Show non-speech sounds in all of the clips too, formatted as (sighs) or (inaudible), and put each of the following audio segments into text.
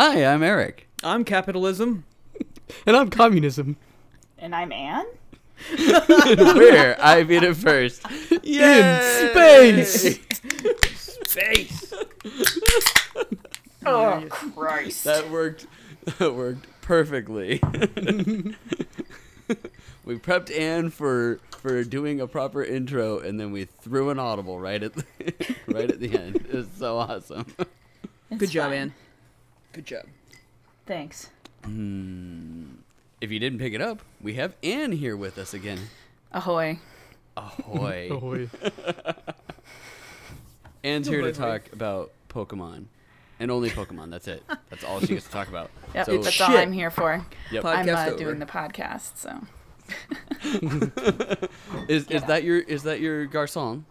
Hi, I'm Eric. I'm capitalism. And I'm communism. And I'm Anne. Where? I beat it first. In space. Space. Oh, Christ. That worked. That worked perfectly. (laughs) we prepped Anne for for doing a proper intro, and then we threw an audible right at the, (laughs) right at the end. It was so awesome. It's Good job, fine. Ann. Good job. Thanks. If you didn't pick it up, we have Anne here with us again. Ahoy. Ahoy! (laughs) Wait. (laughs) Anne's here to Ahoy, ahoy. talk about Pokemon, and only Pokemon. That's it. That's all she gets to talk about. Yep, So- that's Shit. all I'm here for. Yep. Pod- I'm Podcast uh, over. doing the podcast, so. (laughs) Is is Yeah. that your is that your garçon?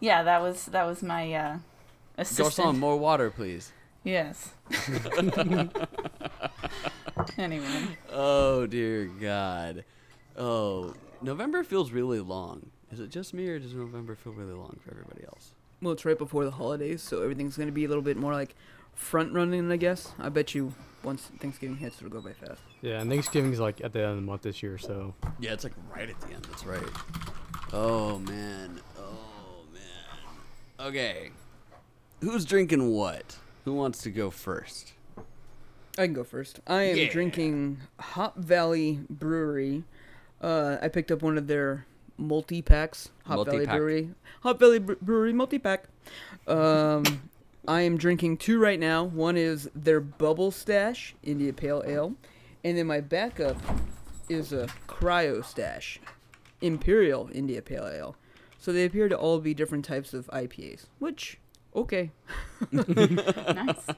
Yeah, that was that was my uh, assistant. Garçon, more water, please. Yes. (laughs) anyway, Oh dear God. Oh, November feels really long. Is it just me, or does November feel really long for everybody else? Well, it's right before the holidays, so everything's gonna be a little bit more like front running, I guess. I bet you once Thanksgiving hits, it'll go by fast. Yeah, and Thanksgiving's like at the end of the month this year, so Yeah, it's like right at the end. That's right. Oh man. Oh man. Okay. Who's drinking what? Who wants to go first? I can go first. I am Yeah. drinking Hop Valley Brewery. Uh, I picked up one of their multi packs. Hop Valley Multi-pack. Brewery. Hop Valley Brewery multi pack. Um, I am drinking two right now. One is their Bubble Stash India Pale Ale, and then my backup is a Cryo Stash Imperial India Pale Ale. So they appear to all be different types of IPAs, which okay. (laughs) nice.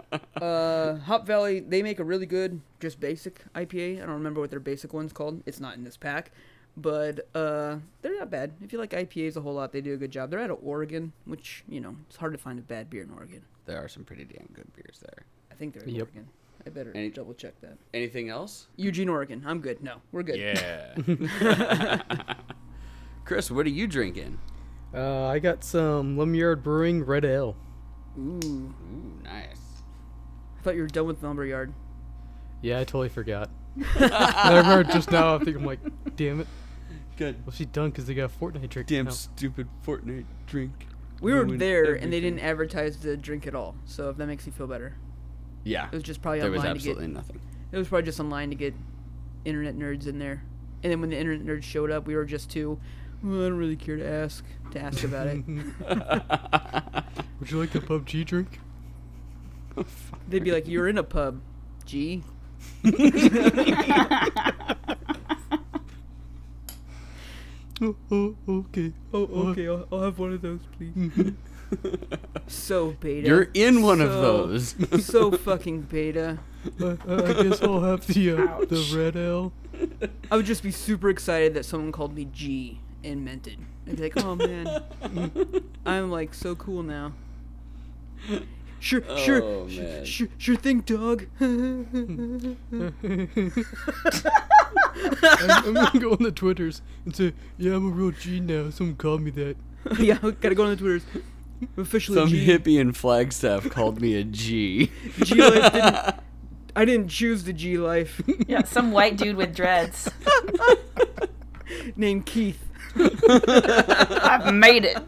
Uh, Hop Valley, they make a really good, just basic IPA. I don't remember what their basic one's called. It's not in this pack, but uh, they're not bad. If you like IPAs a whole lot, they do a good job. They're out of Oregon, which you know it's hard to find a bad beer in Oregon. There are some pretty damn good beers there. I think they're in Yep. Oregon. I better Any- double check that. Anything else? Eugene, Oregon. I'm good. No, we're good. Yeah. (laughs) (laughs) Chris, what are you drinking? Uh, I got some Lumberyard Brewing Red Ale. Ooh, Ooh, nice. I thought you were done with Lumberyard. Yeah, I totally forgot. (laughs) I remember just now. I think I'm like, damn it. Good. Well, she done because they got a Fortnite drink. Damn now. stupid Fortnite drink. We were Ruined there, and they didn't advertise the drink at all. So if that makes you feel better, Yeah. it was just probably There was online to get absolutely nothing. It was probably just online to get internet nerds in there. And then when the internet nerds showed up, we were just too. Well, I don't really care to ask to ask about it. (laughs) Would you like a G drink? (laughs) They'd be like, "You're in a pub, G." (laughs) Oh, oh, okay. Oh, Uh, okay. I'll, I'll have one of those, please. so beta. You're in one of those. so fucking beta. uh, uh, I guess I'll have the uh, the Red Ale. I would just be super excited that someone called me G and meant it. I'd be like, "Oh man, (laughs) I'm like so cool now." Sure, sure, Oh, sh- man. sure, sure thing, dog. (laughs) I'm, I'm gonna go on the Twitters and say, yeah, I'm a real G now. Someone called me that. (laughs) yeah, gotta go on the Twitters. Officially, Some G. hippie in Flagstaff called me a G. G life didn't. I didn't choose the G life. Yeah, some white dude with dreads. Named Keith. (laughs) I've made it.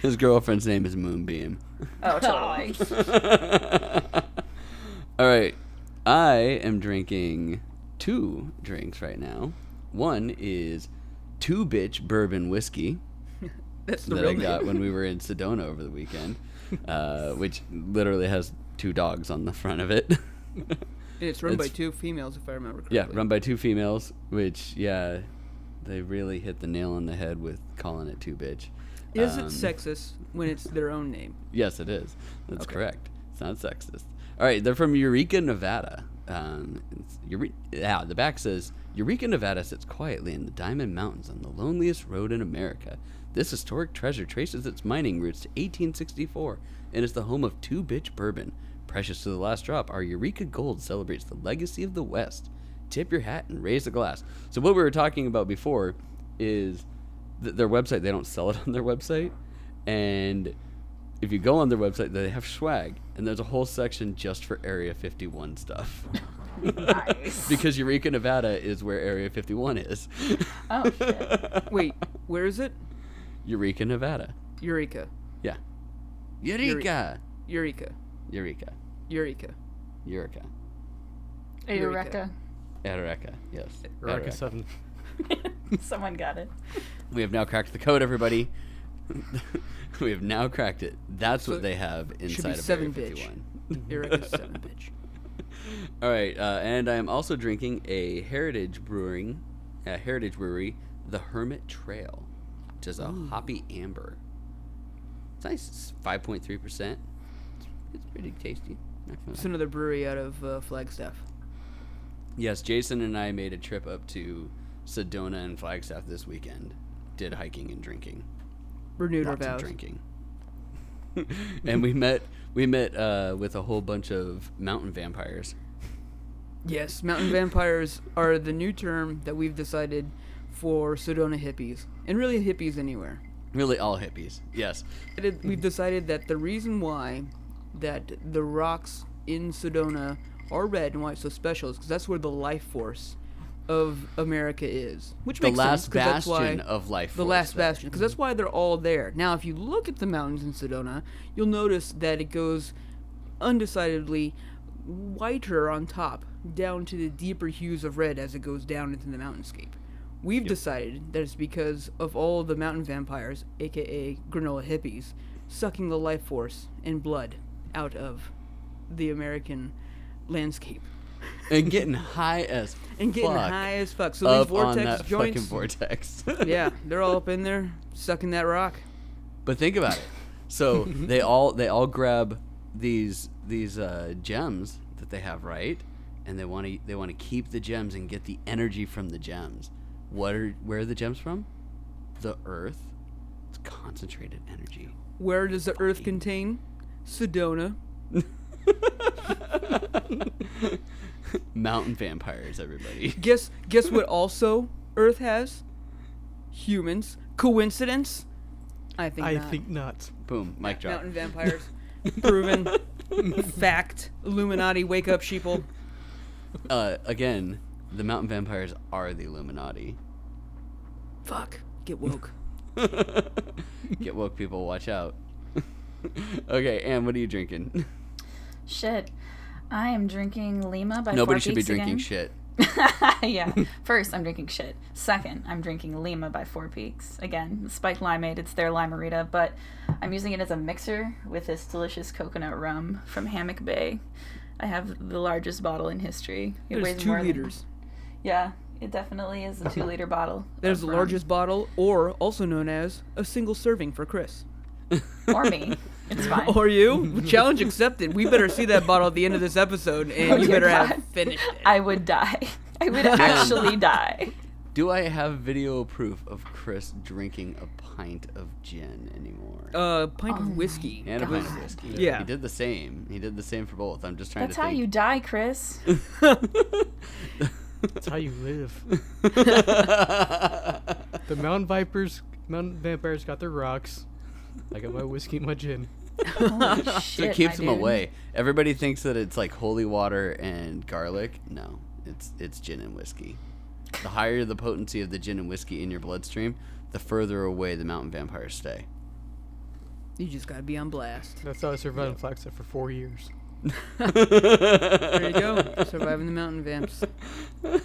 His girlfriend's name is Moonbeam. Oh, totally. (laughs) All right. I am drinking two drinks right now. One is two bitch bourbon whiskey (laughs) That's the that real I got name. when we were in Sedona over the weekend, uh, which literally has two dogs on the front of it. And it's run by It's- two females, if I remember correctly. yeah, run by two females, which yeah, they really hit the nail on the head with calling it two bitch. Is Um, it sexist when it's their own name? Yes, it is. That's Okay. correct. It's not sexist. All right, they're from Eureka, Nevada. Um, it's Eure- yeah, the back says Eureka, Nevada sits quietly in the Diamond Mountains on the loneliest road in America. This historic treasure traces its mining roots to 1864 and is the home of two bitch bourbon. Precious to the last drop, our Eureka Gold celebrates the legacy of the West. Tip your hat and raise a glass. So what we were talking about before is th- their website. They don't sell it (laughs) on their website, and if you go on their website, they have swag, and there's a whole section just for Area 51 stuff. (laughs) Nice. because Eureka, Nevada is where Area 51 is. Oh (laughs) shit. Wait, where is it? Eureka, Nevada. Eureka. Yeah. Eureka. Eureka. Eureka. Eureka. Eureka. Eureka. Eureka. Yes. Eureka Eureka. 7. (laughs) Someone got it. We have now cracked the code, everybody. (laughs) we have now cracked it. That's So what they have should be inside of seven Area bitch. 51. (laughs) Eureka seven bitch. All right, uh, and I am also drinking a Heritage Brewing, uh, Heritage Brewery, the Hermit Trail, which is a hoppy amber. It's nice. It's five point three percent. It's pretty tasty. It's another brewery out of uh, Flagstaff. Yes, Jason and I made a trip up to Sedona and Flagstaff this weekend. Did hiking and drinking. Renewed our Lots of vows. drinking. (laughs) and we met we met uh, with a whole bunch of mountain vampires. Yes, mountain (laughs) vampires are the new term that we've decided for Sedona hippies, and really hippies anywhere. Really, all hippies. Yes. We've decided that the reason why that the rocks in Sedona are red and why it's so special is because that's where the life force of America is, which The makes last sense bastion of life. the last there. bastion because that's why they're all there. Now, if you look at the mountains in Sedona, you'll notice that it goes undecidedly whiter on top, down to the deeper hues of red as it goes down into the mountainscape. We've decided that it's because of all the mountain vampires, aka granola hippies, sucking the life force and blood out of the American landscape and getting high as (laughs) and getting high as fuck. So these vortex on that joints, fucking vortex. (laughs) yeah, they're all up in there sucking that rock. But think about it. So (laughs) they all they all grab these these uh, gems that they have, right? And they want to they want to keep the gems and get the energy from the gems. What are where are the gems from? The earth. It's concentrated energy. Where does the earth contain? Sedona. (laughs) Mountain vampires, everybody. Guess guess what also Earth has? Humans. Coincidence? I think I not. think not. Boom, mic drop. Mountain vampires. Proven. (laughs) Fact. Illuminati, wake up, sheeple. Uh, again, the mountain vampires are the Illuminati. Fuck. Get woke. (laughs) Get woke, people. Watch out. okay, and what are you drinking? Shit. I am drinking Lima by Nobody Four should be Peaks drinking again. shit. (laughs) yeah. (laughs) First, I'm drinking shit. Second, I'm drinking Lima by Four Peaks. Again, spiked limeade. It's their limerita, but I'm using it as a mixer with this delicious coconut rum from Hammock Bay. I have the largest bottle in history. It There's weighs two more than- liters. yeah, it definitely is a two (laughs) liter bottle. There's the rum. largest bottle, or also known as a single serving for Chris. Or me. It's fine. Or you? Challenge accepted. We better see that bottle at the end of this episode, and Oh, you dear better have finished it. I would die. (laughs) I would actually die. Do I have video proof of Chris drinking a pint of gin anymore? Uh, pint Oh of whiskey. and a pint of whiskey. yeah. He did the same. He did the same for both. I'm just trying That's to how think. you die, Chris. (laughs) That's how you live. (laughs) The mountain vipers, mountain vampires got their rocks. I got my whiskey and my gin. Holy (laughs) so shit, it keeps my him dude. away. Everybody thinks that it's like holy water and garlic. No, it's it's gin and whiskey. The higher the potency of the gin and whiskey in your bloodstream, the further away the mountain vampires stay. You just gotta be on blast. That's how I survived in Flagstaff for four years. There you go. Surviving the mountain vamps. (laughs)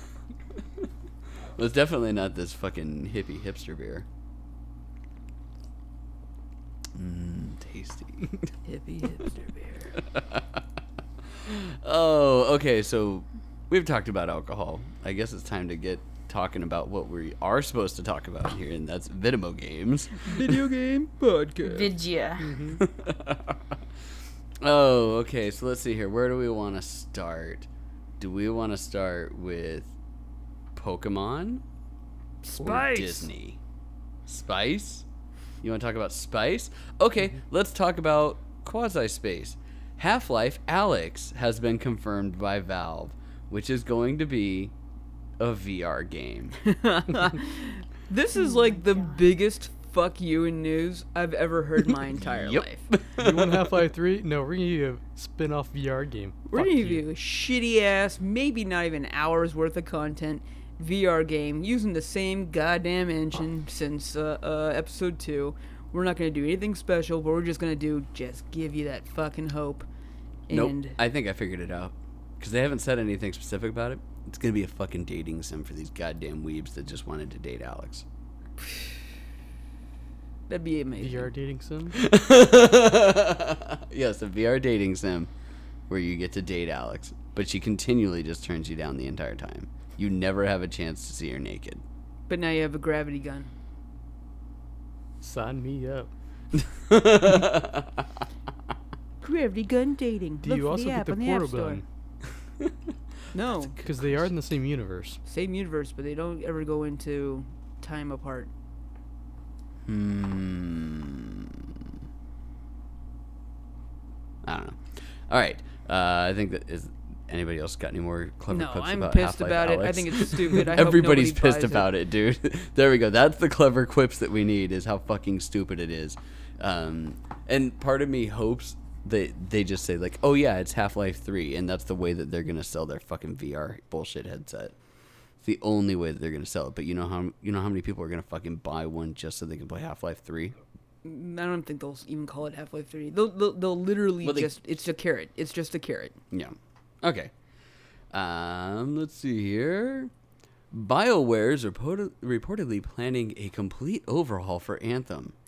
Well, it's definitely not this fucking hippie hipster beer. Mmm, tasty. (laughs) Hippie hipster beer. (laughs) oh, okay. So we've talked about alcohol. I guess it's time to get talking about what we are supposed to talk about here, and that's Vidimo games. Video game (laughs) podcast. Vidya. Mm-hmm. Oh, okay. So let's see here. Where do we want to start? Do we want to start with Pokemon or Disney? Spice? You want to talk about Spice? Okay, mm-hmm. let's talk about Quasi Space. Half Life Alyx has been confirmed by Valve, which is going to be a VR game. (laughs) This is oh like the biggest fuck you in news I've ever heard in my (laughs) entire Yep. life. (laughs) You want Half Life 3? No, we're gonna give you a spin off VR game. We're gonna give you. you a shitty ass, maybe not even hours worth of content VR game using the same goddamn engine since uh, uh, episode two. We're not gonna do anything special, but we're just gonna do just give you that fucking hope. Nope. I think I figured it out. Because they haven't said anything specific about it. It's going to be a fucking dating sim for these goddamn weebs that just wanted to date Alyx. (sighs) that'd be amazing. VR dating sim. (laughs) yes, a VR dating sim where you get to date Alyx. But she continually just turns you down the entire time. You never have a chance to see her naked. But now you have a gravity gun. Sign me up. (laughs) Gravity gun dating. Do Look you also the get app the on the App portal Store. gun? No, Because they are in the same universe. same universe, but they don't ever go into time apart. Hmm. I don't know. All right. Uh, I think that is. Anybody else got any more clever quips about half-life? No, clips I'm about pissed Half-Life about it. I think it's stupid. (laughs) I Everybody's pissed buys it. about it. dude. (laughs) there we go. That's the clever quips that we need. Is how fucking stupid it is. Um, and part of me hopes that they just say like, "Oh yeah, it's Half Life 3," and that's the way that they're gonna sell their fucking VR bullshit headset. It's the only way that they're gonna sell it. But you know how you know how many people are gonna fucking buy one just so they can play Half Life 3? I don't think they'll even call it Half Life Three. They'll, they'll they'll literally Well, they- just it's a carrot. It's just a carrot. Yeah. Okay. Um, let's see here. BioWare is reported, reportedly planning a complete overhaul for Anthem. (gasps)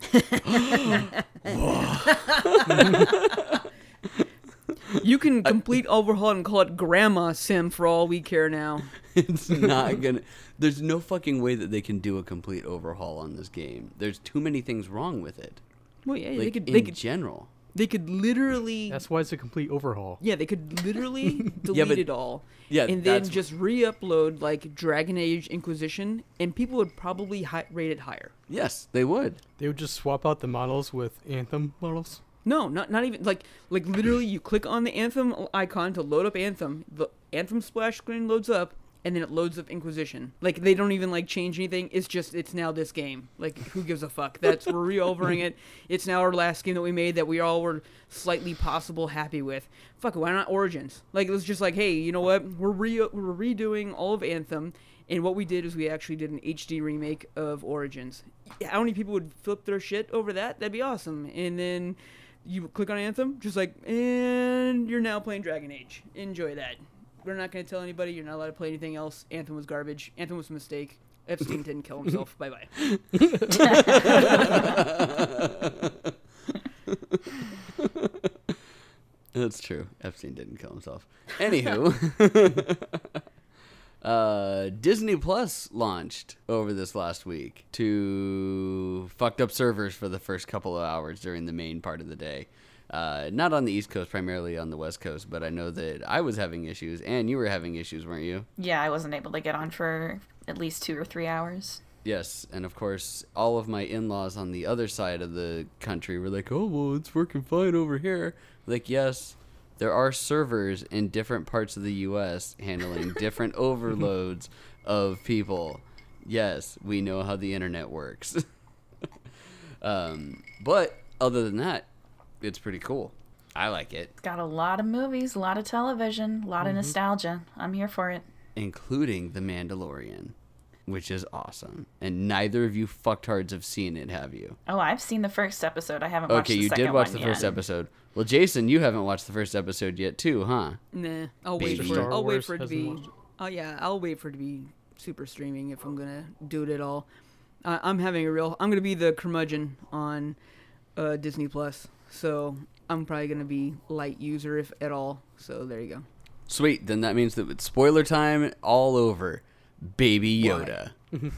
You can complete overhaul and call it Grandma Sim for all we care now. (laughs) it's not gonna. There's no fucking way that they can do a complete overhaul on this game. There's too many things wrong with it. Well, yeah, Like they could in could general. They could literally That's why it's a complete overhaul. yeah they could literally delete (laughs) Yeah, but- it all. yeah, and then just re-upload like Dragon Age Inquisition, and people would probably hi- rate it higher. Yes, they would. They would just swap out the models with Anthem models. No, not not even like like literally you click on the Anthem icon to load up Anthem. The Anthem splash screen loads up and then it loads up Inquisition. Like they don't even like change anything. It's just it's now this game. Like who gives a fuck? That's we're re-overing it. (laughs) It's now our last game that we made that we all were slightly possible happy with. Fuck, it, why not Origins? Like it was just like, hey, you know what? We're re we're redoing all of Anthem. And what we did is we actually did an HD remake of Origins. How many people would flip their shit over that? That'd be awesome. And then you click on Anthem, just like, and you're now playing Dragon Age. Enjoy that. We're not going to tell anybody. You're not allowed to play anything else. Anthem was garbage. Anthem was a mistake. Epstein didn't kill himself. (laughs) bye bye. (laughs) That's true. Epstein didn't kill himself. Anywho, (laughs) uh, Disney Plus launched over this last week to fucked up servers for the first couple of hours during the main part of the day. Uh, not on the East Coast, primarily on the West Coast, but I know that I was having issues, and you were having issues, weren't you? Yeah, I wasn't able to get on for at least two or three hours. Yes, and of course, all of my in-laws on the other side of the country were like, "Oh, well, it's working fine over here." Like, yes, there are servers in different parts of the U.S. handling (laughs) different overloads of people. Yes, we know how the internet works. (laughs) um, but other than that, it's pretty cool. I like it, Got a lot of movies, a lot of television, a lot of nostalgia. I'm here for it. including The Mandalorian, which is awesome. And neither of you fucktards have seen it, have you? Oh, I've seen the first episode. I haven't watched Okay, you did watch one the first episode. Well, Jason, you haven't watched the first episode yet, too, huh? Nah, I'll wait Baby. for it. I'll wait for it to be. Oh yeah, I'll wait for it to be super streaming if I'm gonna do it at all. Uh, I'm having a real. I'm gonna be the curmudgeon on uh, Disney Plus, so I'm probably gonna be light user if at all. So there you go. Sweet. Then that means that it's spoiler time all over. Baby Yoda. (laughs)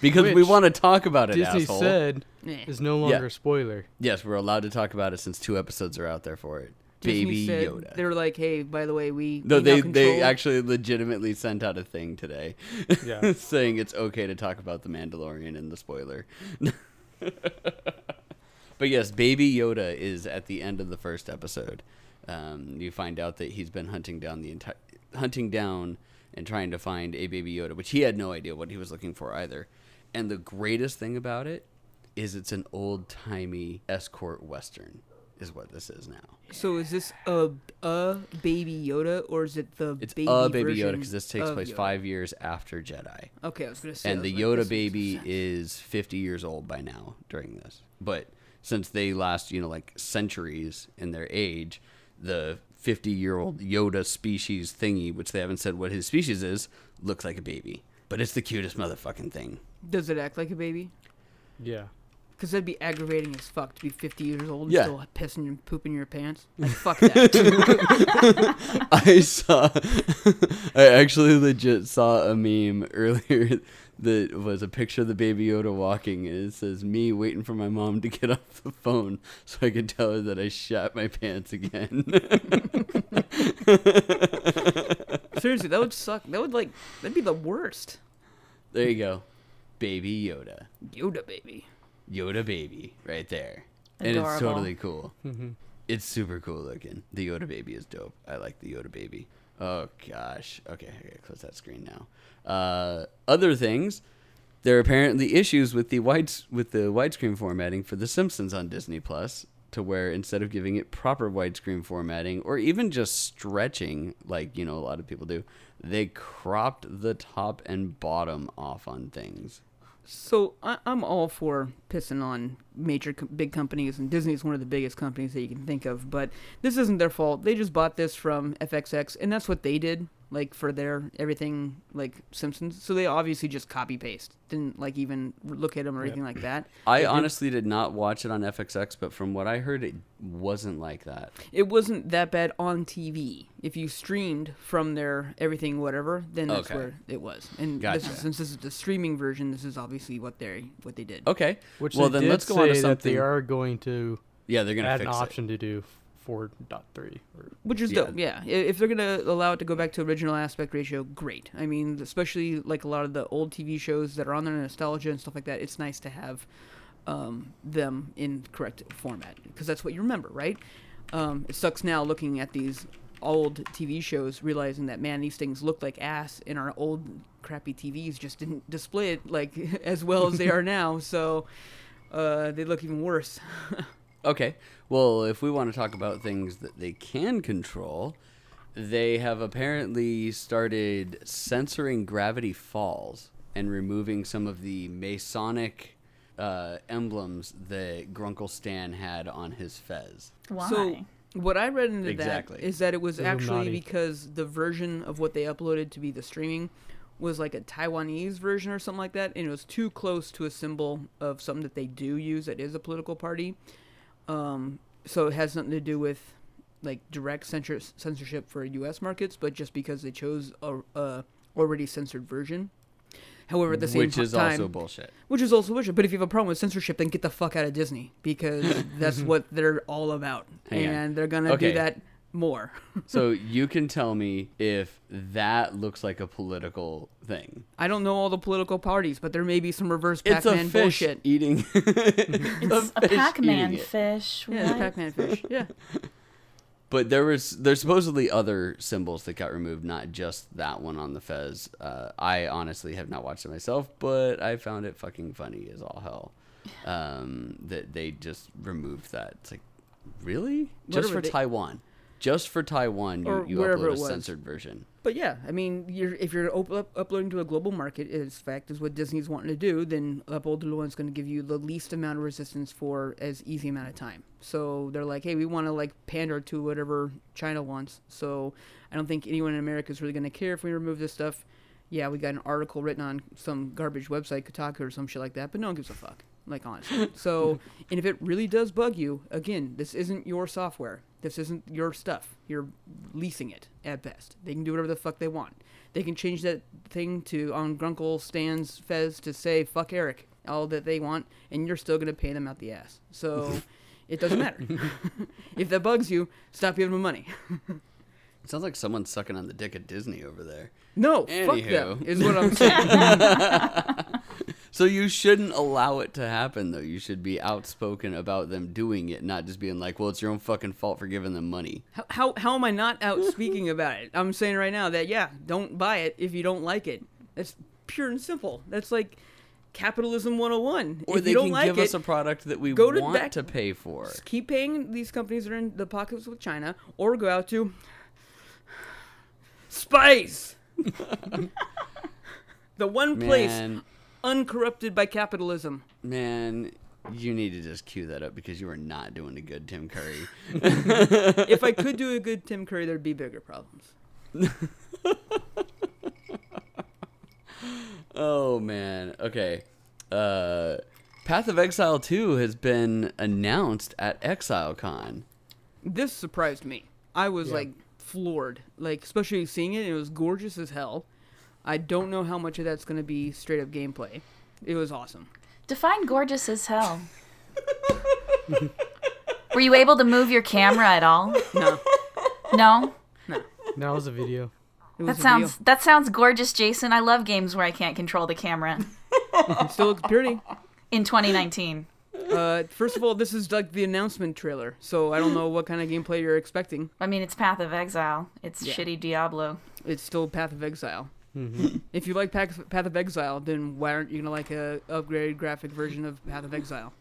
because we want to talk about it, Disney asshole. said Nah. is no longer a spoiler. yes, we're allowed to talk about it since two episodes are out there for it. Disney Baby said, Yoda. They were like, "Hey, by the way, we No, we now they they actually legitimately sent out a thing today, Yeah. (laughs) saying it's okay to talk about the Mandalorian in the spoiler. (laughs) but yes, Baby Yoda is at the end of the first episode. Um, you find out that he's been hunting down the entire hunting down and trying to find a Baby Yoda, which he had no idea what he was looking for either. And the greatest thing about it is it's an old timey escort western, is what this is now. So is this a a baby Yoda or is it the It's baby a baby Yoda because this takes place Yoda? five years after Jedi. Okay, I was gonna say. and the like, Yoda baby is 50 years old by now during this. But since they last, you know, like centuries in their age, the 50 year old Yoda species thingy, which they haven't said what his species is, looks like a baby. But it's the cutest motherfucking thing. Does it act like a baby? Yeah. Because that'd be aggravating as fuck to be 50 years old and Yeah. still pissing and pooping your pants. Like, fuck that. (laughs) (laughs) I saw, (laughs) I actually legit saw a meme earlier that was a picture of the baby Yoda walking, and it says me waiting for my mom to get (laughs) off the phone so I could tell her that I shat my pants again. (laughs) Seriously, that would suck. That would, like, that'd be the worst. there you go, baby Yoda, Yoda baby. Yoda baby, right there, Adorable. and it's totally cool. Mm-hmm. It's super cool looking. The Yoda baby is dope. I like the Yoda baby. Oh gosh. Okay, I gotta close that screen now. Uh, other things. There are apparently issues with the wide with the widescreen formatting for The Simpsons on Disney Plus, to where instead of giving it proper widescreen formatting or even just stretching, like you know a lot of people do, they cropped the top and bottom off on things. So I, I'm all for pissing on major co- big companies, and Disney is one of the biggest companies that you can think of. But this isn't their fault. They just bought this from FXX, and that's what they did, like for their everything, like Simpsons. So they obviously just copy paste, didn't like even look at them or anything like that. (clears throat) I They did- honestly did not watch it on FXX, but from what I heard, it wasn't like that. It wasn't that bad on TV. If you streamed from their everything, whatever, then that's Okay. where it was. And this is, since this is the streaming version, this is obviously what they what they did. Okay. Which well, then let's go say on to something. they are going to Yeah, they're gonna add an fix option to do 4.3 or Which is Yeah. dope, yeah. If they're gonna allow it to go back to original aspect ratio, great. I mean, especially like a lot of the old TV shows that are on their nostalgia and stuff like that. It's nice to have um, them in correct format because that's what you remember, right? Um, it sucks now looking at these old TV shows, realizing that man, these things look like ass, and our old crappy TVs just didn't display it like (laughs) as well as they are (laughs) now. So uh, they look even worse. (laughs) it. Okay. Well, if we want to talk about things that they can control, they have apparently started censoring Gravity Falls and removing some of the Masonic uh, emblems that Grunkle Stan had on his fez. Why? So what I read into Exactly. that is that it was actually because the version of what they uploaded to be the streaming was like a Taiwanese version or something like that, and it was too close to a symbol of something that they do use that is a political party. Um, so it has nothing to do with like direct censor- censorship for U.S. markets, but just because they chose a, a already censored version. However, at the same time. Which is time, also bullshit. which is also bullshit. But if you have a problem with censorship, then get the fuck out of Disney because (laughs) that's what they're all about, Hang on. and they're gonna Okay. do that more. (laughs) so you can tell me if that looks like a political thing. I don't know all the political parties, but there may be some reverse It's a Pac-Man fish bullshit. eating. (laughs) it's a fish Pac-Man eating it. fish. Yeah, what? Pac-Man fish. Yeah, (laughs) But there was there's supposedly other symbols that got removed, not just that one on the fez. Uh, I honestly have not watched it myself, but I found it fucking funny as all hell. (sighs) Um, that they just removed that. It's like, really? Just for they- Taiwan? Just for Taiwan, you, you upload a censored version. but yeah, I mean, you're, if you're up- up- uploading to a global market, is fact is what Disney's wanting to do, then Upload to One's going to give you the least amount of resistance for as easy amount of time. So they're like, hey, we want to like pander to whatever China wants. So I don't think anyone in America is really going to care if we remove this stuff. Yeah, we got an article written on some garbage website, Kotaku or some shit like that, but no one gives a fuck. Like honestly. So, (laughs) and if it really does bug you, again, this isn't your software. This isn't your stuff. You're leasing it at best. They can do whatever the fuck they want. They can change that thing to on Grunkle Stan's Fez to say fuck Eric all that they want, and you're still gonna pay them out the ass. So (laughs) it doesn't matter. (laughs) if that bugs you, stop giving them money. (laughs) It sounds like someone's sucking on the dick of Disney over there. No, fuck them is what I'm saying. (laughs) So you shouldn't allow it to happen, though. You should be outspoken about them doing it, not just being like, "Well, it's your own fucking fault for giving them money." How, how how am I not out speaking about it? I'm saying right now that yeah, don't buy it if you don't like it. That's pure and simple. That's like capitalism 101. Or if they you don't can like give it, us a product that we go to want back- to pay for. keep paying these companies that are in the pockets with China, or go out to (sighs) spice. (laughs) the one place Man, uncorrupted by capitalism. man, you need to just cue that up because you are not doing a good Tim Curry. (laughs) if I could do a good Tim Curry, there'd be bigger problems. (laughs) oh man. Okay. Uh Path of Exile 2 has been announced at ExileCon. This surprised me. I was Yeah. like floored, like especially seeing it. It was gorgeous as hell. I don't know how much of that's going to be straight up gameplay. It was awesome. Define gorgeous as hell. (laughs) Were you able to move your camera at all? No, No. Now was a video. was That a sounds that sounds gorgeous, Jason. I love games where I can't control the camera. (laughs) It still looks pretty. In 2019. Uh, first of all, this is like the announcement trailer, so I don't know what kind of gameplay you're expecting. I mean, it's Path of Exile. It's Yeah. shitty Diablo. It's still Path of Exile. Mm-hmm. (laughs) If you like Path, Path of Exile, then why aren't you gonna like a upgraded graphic version of Path of Exile?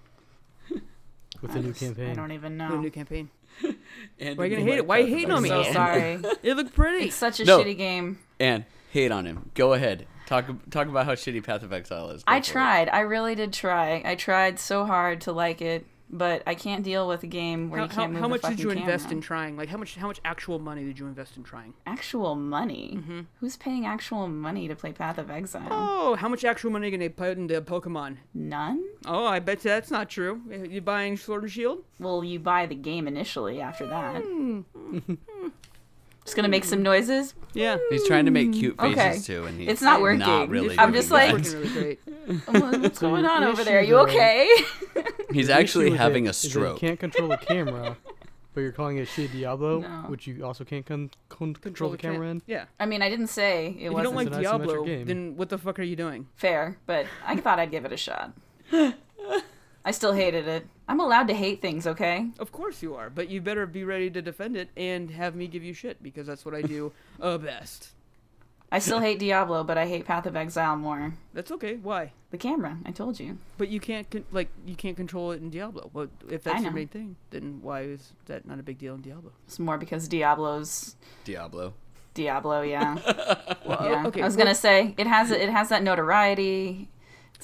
(laughs) With I the new just- I don't even The know. new campaign. (laughs) And Why are you gonna hate it? Why Path of hating on I'm me? so Exile? sorry. It looked pretty. It's such a No. shitty game. And hate on him. Go ahead. Talk talk about how shitty Path of Exile is. Go I for it. tried. I really did try. I tried so hard to like it, but I can't deal with a game where How, you how, can't move how much did you invest camera. in trying? Like how much how much actual money did you invest in trying? Actual money? Mm-hmm. Who's paying actual money to play Path of Exile? Oh, how much actual money are you gonna put into Pokemon? None? Oh, I bet you that's not true. You buying Sword and Shield? Well, you buy the game initially after that. Hmm. Just gonna make some noises. Yeah. He's trying to make cute faces Okay. too, and he's It's not working. Not really I'm just like- really (laughs) great. I'm like, What's going on over issue there? You okay? (laughs) he's actually having it a stroke. You can't control the camera, but you're calling it shit Diablo, No. which you also can't con- con- control the camera in. Yeah. I mean, I didn't say it If you wasn't don't like It's an isometric Diablo, game. then what the fuck are you doing? fair, but I thought I'd give it a shot. (laughs) I still hated it. I'm allowed to hate things, okay? Of course you are, but you better be ready to defend it and have me give you shit because that's what I do (laughs) uh, best. I still hate Diablo, but I hate Path of Exile more. That's okay. Why? The camera, I told you. But you can't con- like you can't control it in Diablo. Well, if that's your main thing, then why is that not a big deal in Diablo? It's more because Diablo's Diablo. Diablo, yeah. (laughs) Well, yeah. okay. I was well- gonna say it has it has that notoriety.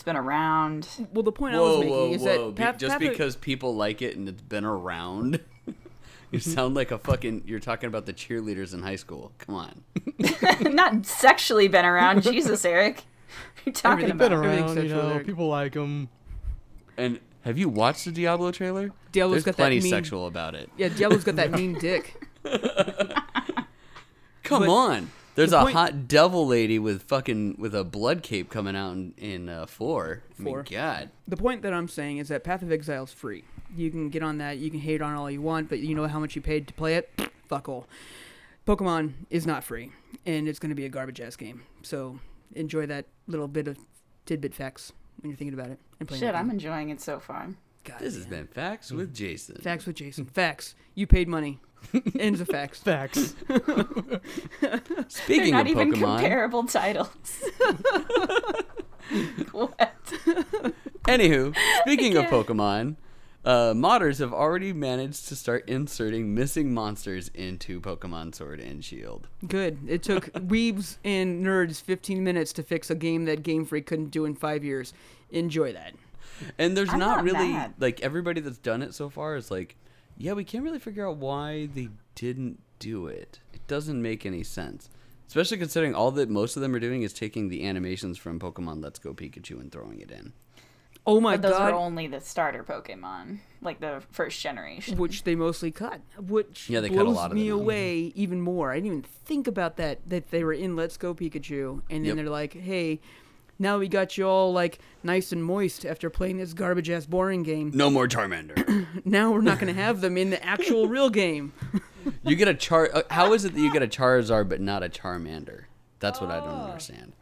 It's been around. Well, the point I was making whoa, is whoa! that Be- Path, just Path of- because people like it and it's been around, (laughs) you mm-hmm. sound like a fucking. You're talking about the cheerleaders in high school. Come on. (laughs) Not sexually been around. (laughs) Jesus, Eric. What are you talking Everything Been about? Everything's around, you know, there. people like them. And have you watched the Diablo trailer? Diablo's There's got plenty that mean, sexual about it. Yeah, Diablo's got that mean dick. Come But on. There's the a point- hot devil lady with fucking with a blood cape coming out in, in uh, four. I mean, God. The point that I'm saying is that Path of Exile is free. You can get on that. You can hate on it all you want, but you know how much you paid to play it. (sniffs) Fuck all. Pokemon is not free, and it's going to be a garbage ass game. So enjoy that little bit of tidbit facts when you're thinking about it and playing. Shit, I'm enjoying it so far. God This has been Facts with Jason. facts with Jason. Facts. You paid money. Ends of facts. (laughs) Facts. Speaking They're of not even Pokemon, comparable titles. (laughs) what? anywho, speaking of Pokemon, uh, modders have already managed to start inserting missing monsters into Pokemon Sword and Shield. Good. It took (laughs) weebs and nerds 15 minutes to fix a game that Game Freak couldn't do in five years. Enjoy that. And there's I'm not, not really mad. like everybody that's done it so far is like, yeah, we can't really figure out why they didn't do it. It doesn't make any sense. Especially considering all that most of them are doing is taking the animations from Pokemon Let's Go Pikachu and throwing it in. Oh my god. But those god. were only the starter Pokemon, like the first generation. which they mostly cut, which Yeah, they cut a lot of me them out. away even more. I didn't even think about that that they were in Let's Go Pikachu, and then Yep. they're like, "Hey, now we got you all like nice and moist after playing this garbage ass boring game. No more Charmander. (clears throat) Now we're not gonna have them in the actual real game." (laughs) you get a Char. Uh, how is it that you get a Charizard but not a Charmander? That's what I don't understand.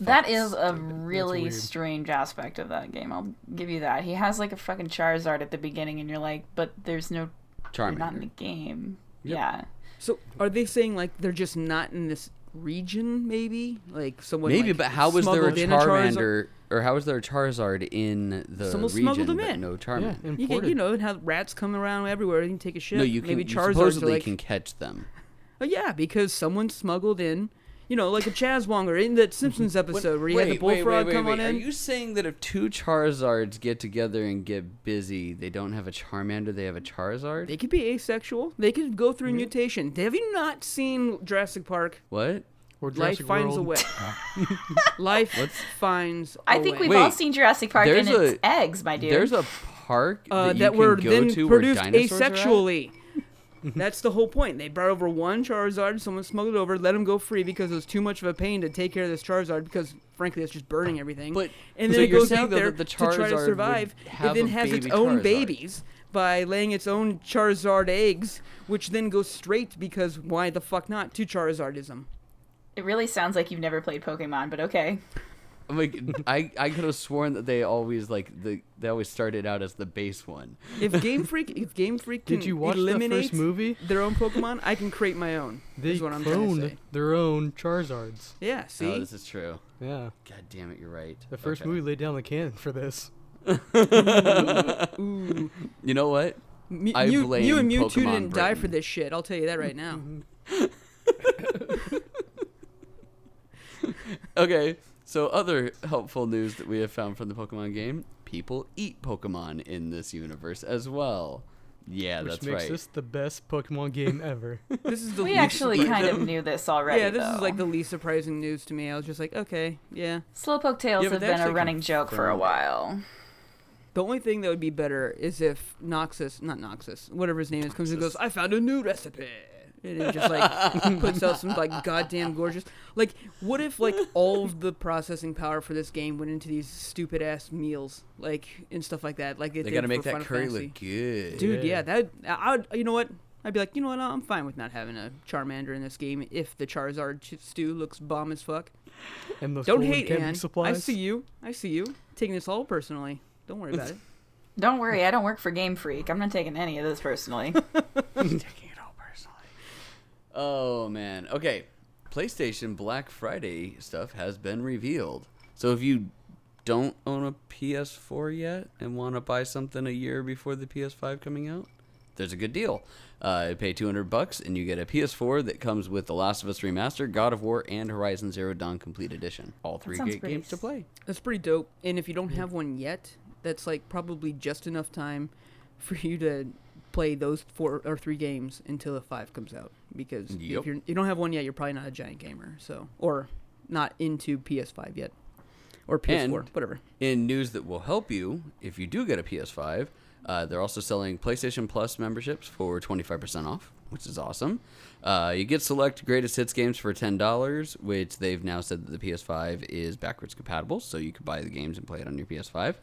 That is a stupid. That's really strange aspect of that game. I'll give you that. He has like a fucking Charizard at the beginning, and you're like, but there's no, you're not in the game. Yep. Yeah. So are they saying like they're just not in this region? Maybe like someone Maybe, like, but how was there a smuggled in Charizard- Charmander or how is there a Charizard in the Someone region smuggled them but in. no Yeah, Charmander? You imported. get, you know, and have rats coming around everywhere. You can take a shit. no, you can. Maybe you supposedly like, can catch them. oh yeah, because someone smuggled in, you know, like a Chazwonger in that Simpsons episode where you had the bullfrog come on in. Are in. you saying that if two Charizards get together and get busy, they don't have a Charmander, they have a Charizard? They could be asexual. They could go through mutation. Have you not seen Jurassic Park? what? Or Life Jurassic finds a way. (laughs) (laughs) Life finds. a I think way. we've Wait, all seen Jurassic Park there's and its eggs, my dude. There's a park uh, that, you that can were go then to where produced dinosaurs are at? That's the whole point. They brought over one Charizard. Someone smuggled it over, let him go free because it was too much of a pain to take care of this Charizard because, frankly, it's just burning everything. But and so then it goes out there that the to try to survive. have It then has its own Charizard. babies by laying its own Charizard eggs, which then goes straight because why the fuck not to Charizardism? It really sounds like you've never played Pokemon, but okay. I'm like I, I could have sworn that they always like the they always started out as the base one. If Game Freak, if Game Freak can Did you watch the eliminate first movie? their own Pokemon, I can create my own. They is what I'm trying to cloned say. their own Charizards. Yeah, Oh, see, this is true. Yeah. God damn it, you're right. The first Okay. movie laid down the canon for this. ooh, (laughs) You know what? M- I you, blame you and Mewtwo Pokemon didn't die for this shit. I'll tell you that right now. (laughs) Okay, so other helpful news that we have found from the Pokemon game: people eat Pokemon in this universe as well. Yeah, which that's makes right. this the best Pokemon game ever. (laughs) This is the We least actually kind of (laughs) knew this already. yeah, this though. is like the least surprising news to me. I was just like, okay, yeah. Slowpoke Tails Yeah, but have been a actually running joke for a while. The only thing that would be better is if Noxus, not Noxus, whatever his name is, comes and goes, I found a new recipe. And it just like (laughs) puts out some like goddamn gorgeous. Like, what if like all of the processing power for this game went into these stupid ass meals, like and stuff like that? Like they did got to make that Final curry Fantasy. look good. Dude, yeah, Yeah. that I would. You know what? I'd be like, you know what? I'm fine with not having a Charmander in this game if the Charizard stew looks bomb as fuck. And those Don't hate, camping Ann. I see you. I see you taking this all personally. Don't worry about (laughs) it. Don't worry, I don't work for Game Freak. I'm not taking any of this personally. taking it all personally. Oh man. Okay. PlayStation Black Friday stuff has been revealed. So if you don't own a PS4 yet and want to buy something a year before the PS5 coming out, there's a good deal. Uh, you pay 200 bucks and you get a PS4 that comes with The Last of Us Remastered, God of War, and Horizon Zero Dawn Complete Edition. All three great pretty games to play. That's pretty dope. And if you don't have one yet, that's like probably just enough time (laughs) for you to play those four or three games until the five comes out. Because Yep. if you're, you don't have one yet, you're probably not a giant gamer. So or not into PS5 yet, or PS4, And- whatever. In news that will help you if you do get a PS5, uh, they're also selling PlayStation Plus memberships for 25% off, which is awesome. Uh, you get select greatest hits games for $10, which they've now said that the PS5 is backwards compatible, so you can buy the games and play it on your PS5.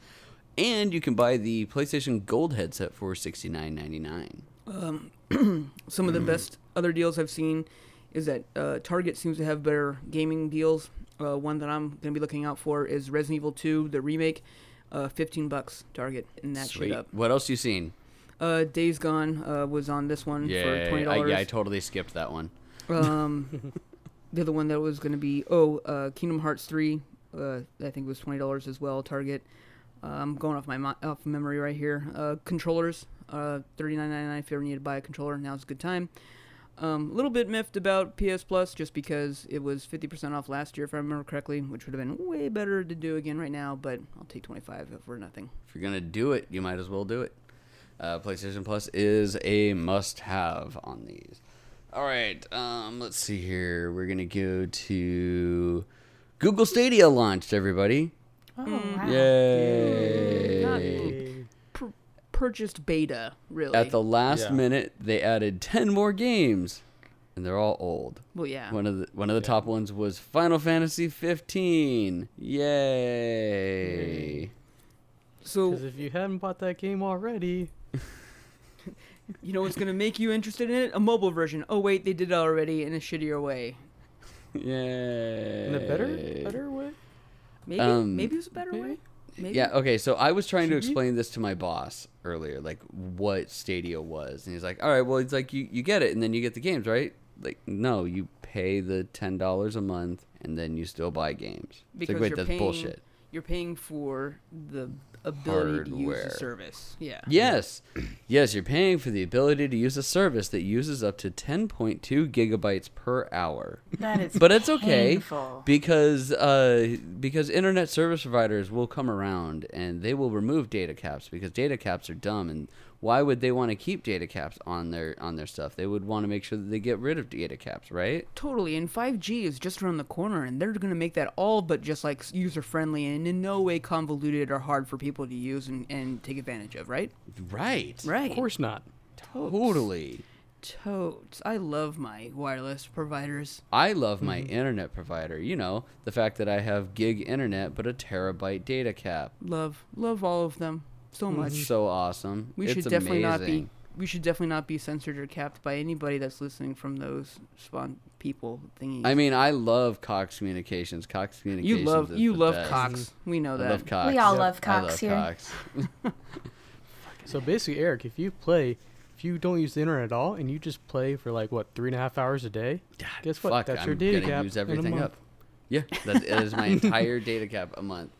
And you can buy the PlayStation Gold headset for $69.99. (clears throat) Some of the (clears throat) best other deals I've seen is that uh, Target seems to have better gaming deals. Uh, one that I'm gonna be looking out for is Resident Evil 2, the remake. Uh, 15 bucks Target and that Sweet. shit up. What else you seen? Uh, Days Gone uh, was on this one Yeah, for twenty I, dollars. yeah, I totally skipped that one. Um, (laughs) the other one that was going to be oh, uh, Kingdom Hearts three. Uh, I think it was twenty dollars as well. Target. Uh, I'm going off my mo- off memory right here. Uh, controllers. Uh, thirty nine ninety nine. If you ever need to buy a controller, now's a good time. Um, a little bit miffed about PS Plus just because it was 50% off last year, if I remember correctly, which would have been way better to do again right now, but I'll take 25 for nothing. If you're gonna do it, you might as well do it. Uh, PlayStation Plus is a must-have on these. All right, um, let's see here. We're gonna go to Google Stadia launched. Everybody, Oh, Mm. wow. yay! Not- Hey. Pur- purchased beta, really. At the last Yeah. minute, they added ten more games, and they're all old. well, yeah. One of the one of the top ones was Final Fantasy 15. Yay! So Because if you hadn't bought that game already, (laughs) You know what's gonna make you interested in it? A mobile version. Oh wait, they did it already in a shittier way. (laughs) Yay! in a better, better way. Maybe, Um, maybe it was a better way. maybe? Maybe. Yeah, okay, so I was trying to Should you? explain this to my boss earlier, like what Stadia was. And he's like, All right, well it's like you, you get it and then you get the games, right? Like, no, you pay the ten dollars a month and then you still buy games. It's Because like, wait, you're that's paying- bullshit. You're paying for the ability to use Hardware. the service. Yeah. Yes. Yes, you're paying for the ability to use a service that uses up to 10.2 gigabytes per hour. That is (laughs) But it's okay because uh, because internet service providers will come around and they will remove data caps because data caps are dumb and why would they want to keep data caps on their on their stuff? They would want to make sure that they get rid of data caps, right? Totally. And 5G is just around the corner, and they're going to make that all but just like user friendly and in no way convoluted or hard for people to use and, and take advantage of, right? Right. Right. Of course not. Totally. Totes. I love my wireless providers. I love my Mm-hmm. internet provider. You know, the fact that I have gig internet but a terabyte data cap. Love, love all of them so mm-hmm. much. So awesome. We It's should definitely not be. We should definitely not be censored or capped by anybody that's listening from those spawn people thingies. I mean, I love Cox Communications. Cox Communications. you Communications. love is you the love best. Cox. Mm-hmm. We know that. I that. love Cox. We all Yep. love I Cox love here. Cox. (laughs) So basically, Eric, if you play, if you don't use the internet at all, and you just play for like what three and a half hours a day, guess what? Fuck, That's I'm your data cap use in a everything month. up. Yeah, that is my (laughs) entire data cap a month.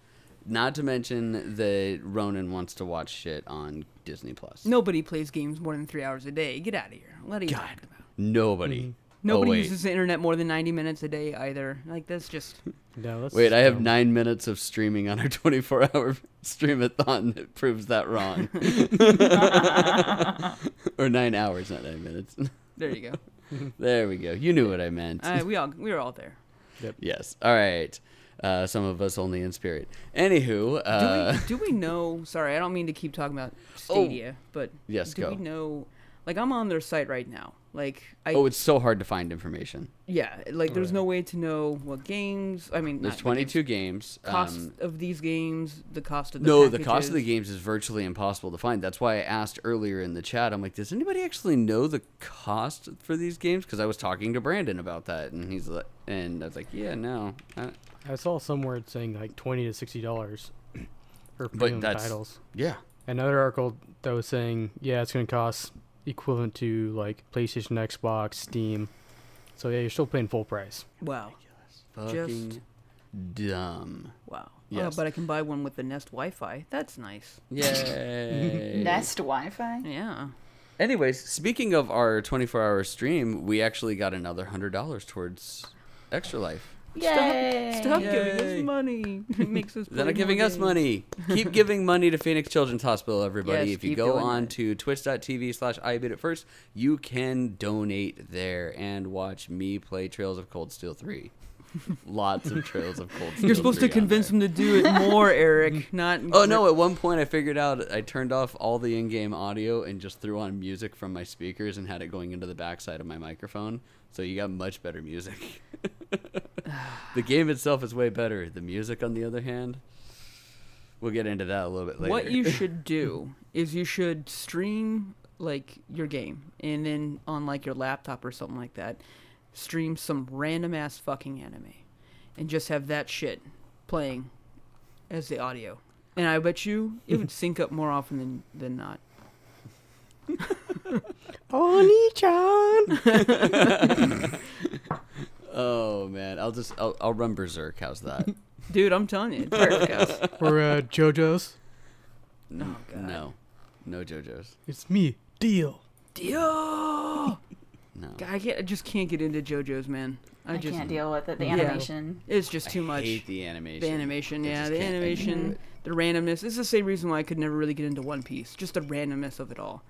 Not to mention that Ronan wants to watch shit on Disney Plus. Nobody plays games more than three hours a day. Get out of here. What are you God. talking about? Nobody. Mhm. Nobody oh, uses the internet more than ninety minutes a day either. Like that's just (laughs) No, that's Wait, I have dumb. nine minutes of streaming on our 24 hour (laughs) streamathon that proves that wrong. (laughs) or nine hours, not nine minutes. there you go. there we go. You knew what I meant. Uh, we all we were all there. yes. All right. Uh, some of us only in spirit. Anywho, Do uh, we do we know? Sorry, I don't mean to keep talking about (laughs) Stadia, but yes, do go. we know? Like I'm on their site right now. Like I oh, it's so hard to find information. yeah, like there's Right. no way to know what games. I mean, There's not what games, 22 games. cost um, of these games, the cost of the no, the cost of the games is virtually impossible to find. That's why I asked earlier in the chat. I'm like, does anybody actually know the cost for these games? Because I was talking to Brandon about that, and he's like, and I was like, yeah, no. I, I saw somewhere it's saying like twenty to sixty dollars (clears throat) for premium that's- titles. yeah. Another article that was saying, yeah, it's going to cost equivalent to like PlayStation, Xbox, Steam. So yeah, you're still paying full price. Wow, Fucking dumb. wow. Oh, yes. Oh, but I can buy one with the Nest Wi-Fi. That's nice. Yay. (laughs) Nest Wi-Fi. Yeah. Anyways, speaking of our 24 hour stream, we actually got another $100 towards Extra Life. Yay! Stop giving Yay. us money. It makes us. (laughs) They're not giving more us money. Keep giving money to Phoenix Children's Hospital, everybody. Yes, if you go on that. to twitch.tv slash iBit at first, you can donate there and watch me play Trails of Cold Steel 3. (laughs) Lots of Trails of Cold Steel You're supposed to convince there. them to do it (laughs) more, Eric. Not. Oh no! At one point, I figured out I turned off all the in-game audio and just threw on music from my speakers and had it going into the backside of my microphone. So you got much better music. (sighs) the game itself is way better. The music, on the other hand, we'll get into that a little bit later. What you (laughs) should do is you should stream like your game, and then on like your laptop or something like that, stream some random ass fucking anime, and just have that shit playing as the audio. And I bet you it would (laughs) sync up more often than than not. (laughs) Oni-chan! Oh man, I'll just I'll, I'll run berserk. How's that? (laughs) Dude, I'm telling you, it's perfect. (laughs) or uh, JoJo's. oh god. no, no JoJo's. It's me, Deal. Dio! (laughs) No. I, can't, I just can't get into JoJo's, man. I, I, just can't deal with it. The Yeah. animation. It's just too I much. hate the animation. The animation, I yeah, the can't- I can't do animation, the randomness. It's the same reason why I could never really get into One Piece. Just the randomness of it all.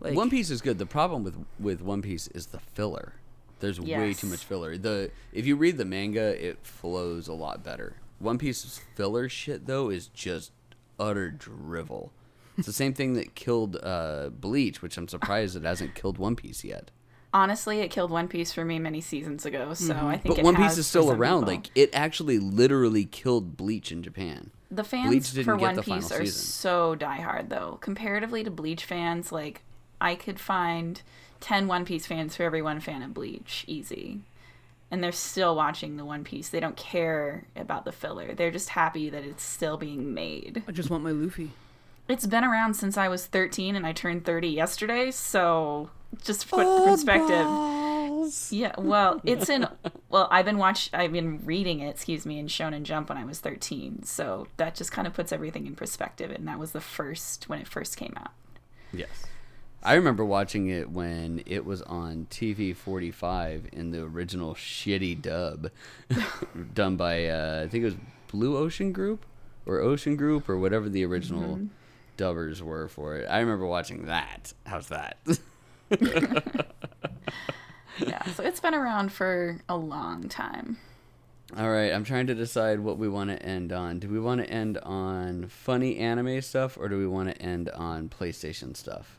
Like, One Piece is good. The problem with with One Piece is the filler. There's way too much filler. The if you read the manga, it flows a lot better. One Piece's filler shit though is just utter drivel. It's the same thing that killed uh, Bleach, which I'm surprised it hasn't killed One Piece yet. Honestly, it killed One Piece for me many seasons ago, so I think. Mm-hmm. But One Piece is still around. people. Like it actually literally killed Bleach in Japan. The fans didn't for get One the Piece are season. so diehard, though. Comparatively to Bleach fans, like I could find 10 One Piece fans for every one fan of Bleach, easy. And they're still watching the One Piece. They don't care about the filler. They're just happy that it's still being made. I just want my Luffy. It's been around since I was 13 and I turned 30 yesterday, so just to put perspective. girls. Yeah, well, it's in. (laughs) Well, I've been watch. I've been reading it. Excuse me, in Shonen Jump when I was thirteen. So that just kind of puts everything in perspective. And that was the first when it first came out. Yes. I remember watching it when it was on TV 45 in the original shitty dub done by, uh, I think it was Blue Ocean Group or Ocean Group or whatever the original dubbers were for it. I remember watching that. How's that? Yeah, so it's been around for a long time. All right, I'm trying to decide what we want to end on. Do we want to end on funny anime stuff or do we want to end on PlayStation stuff?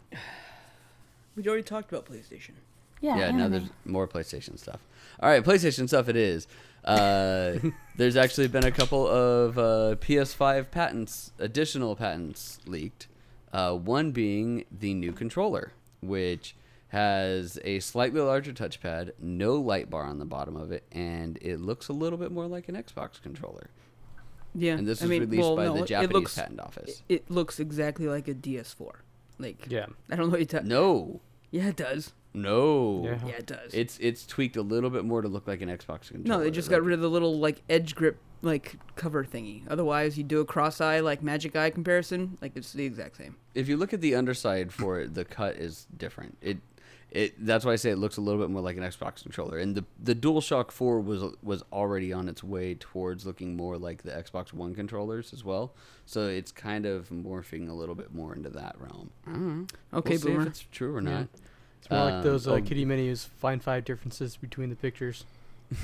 We already talked about PlayStation. Yeah, yeah, now anime. there's more PlayStation stuff. All right, PlayStation stuff it is. Uh, (laughs) there's actually been a couple of uh, PS5 patents, additional patents leaked. Uh, one being the new controller, which has a slightly larger touchpad, no light bar on the bottom of it, and it looks a little bit more like an Xbox controller. Yeah, And this I was mean, released well, by no, the it- Japanese looks, patent office. It, it looks exactly like a DS4. Like, Yeah. I don't know what you're ta- No, Yeah, it does. no. Yeah. Yeah, it does. It's it's tweaked a little bit more to look like an Xbox controller. no, they just got rid of the little like edge grip like cover thingy. Otherwise, you do a cross eye like Magic Eye comparison, like it's the exact same. if you look at the underside for it, the cut is different. It it that's why I say it looks a little bit more like an Xbox controller. And the the DualShock 4 was was already on its way towards looking more like the Xbox One controllers as well. So it's kind of morphing a little bit more into that realm. Don't. Okay, we'll see if it's true or Yeah. not. It's more Um, like those uh, oh. kitty menus. Find five differences between the pictures. (laughs)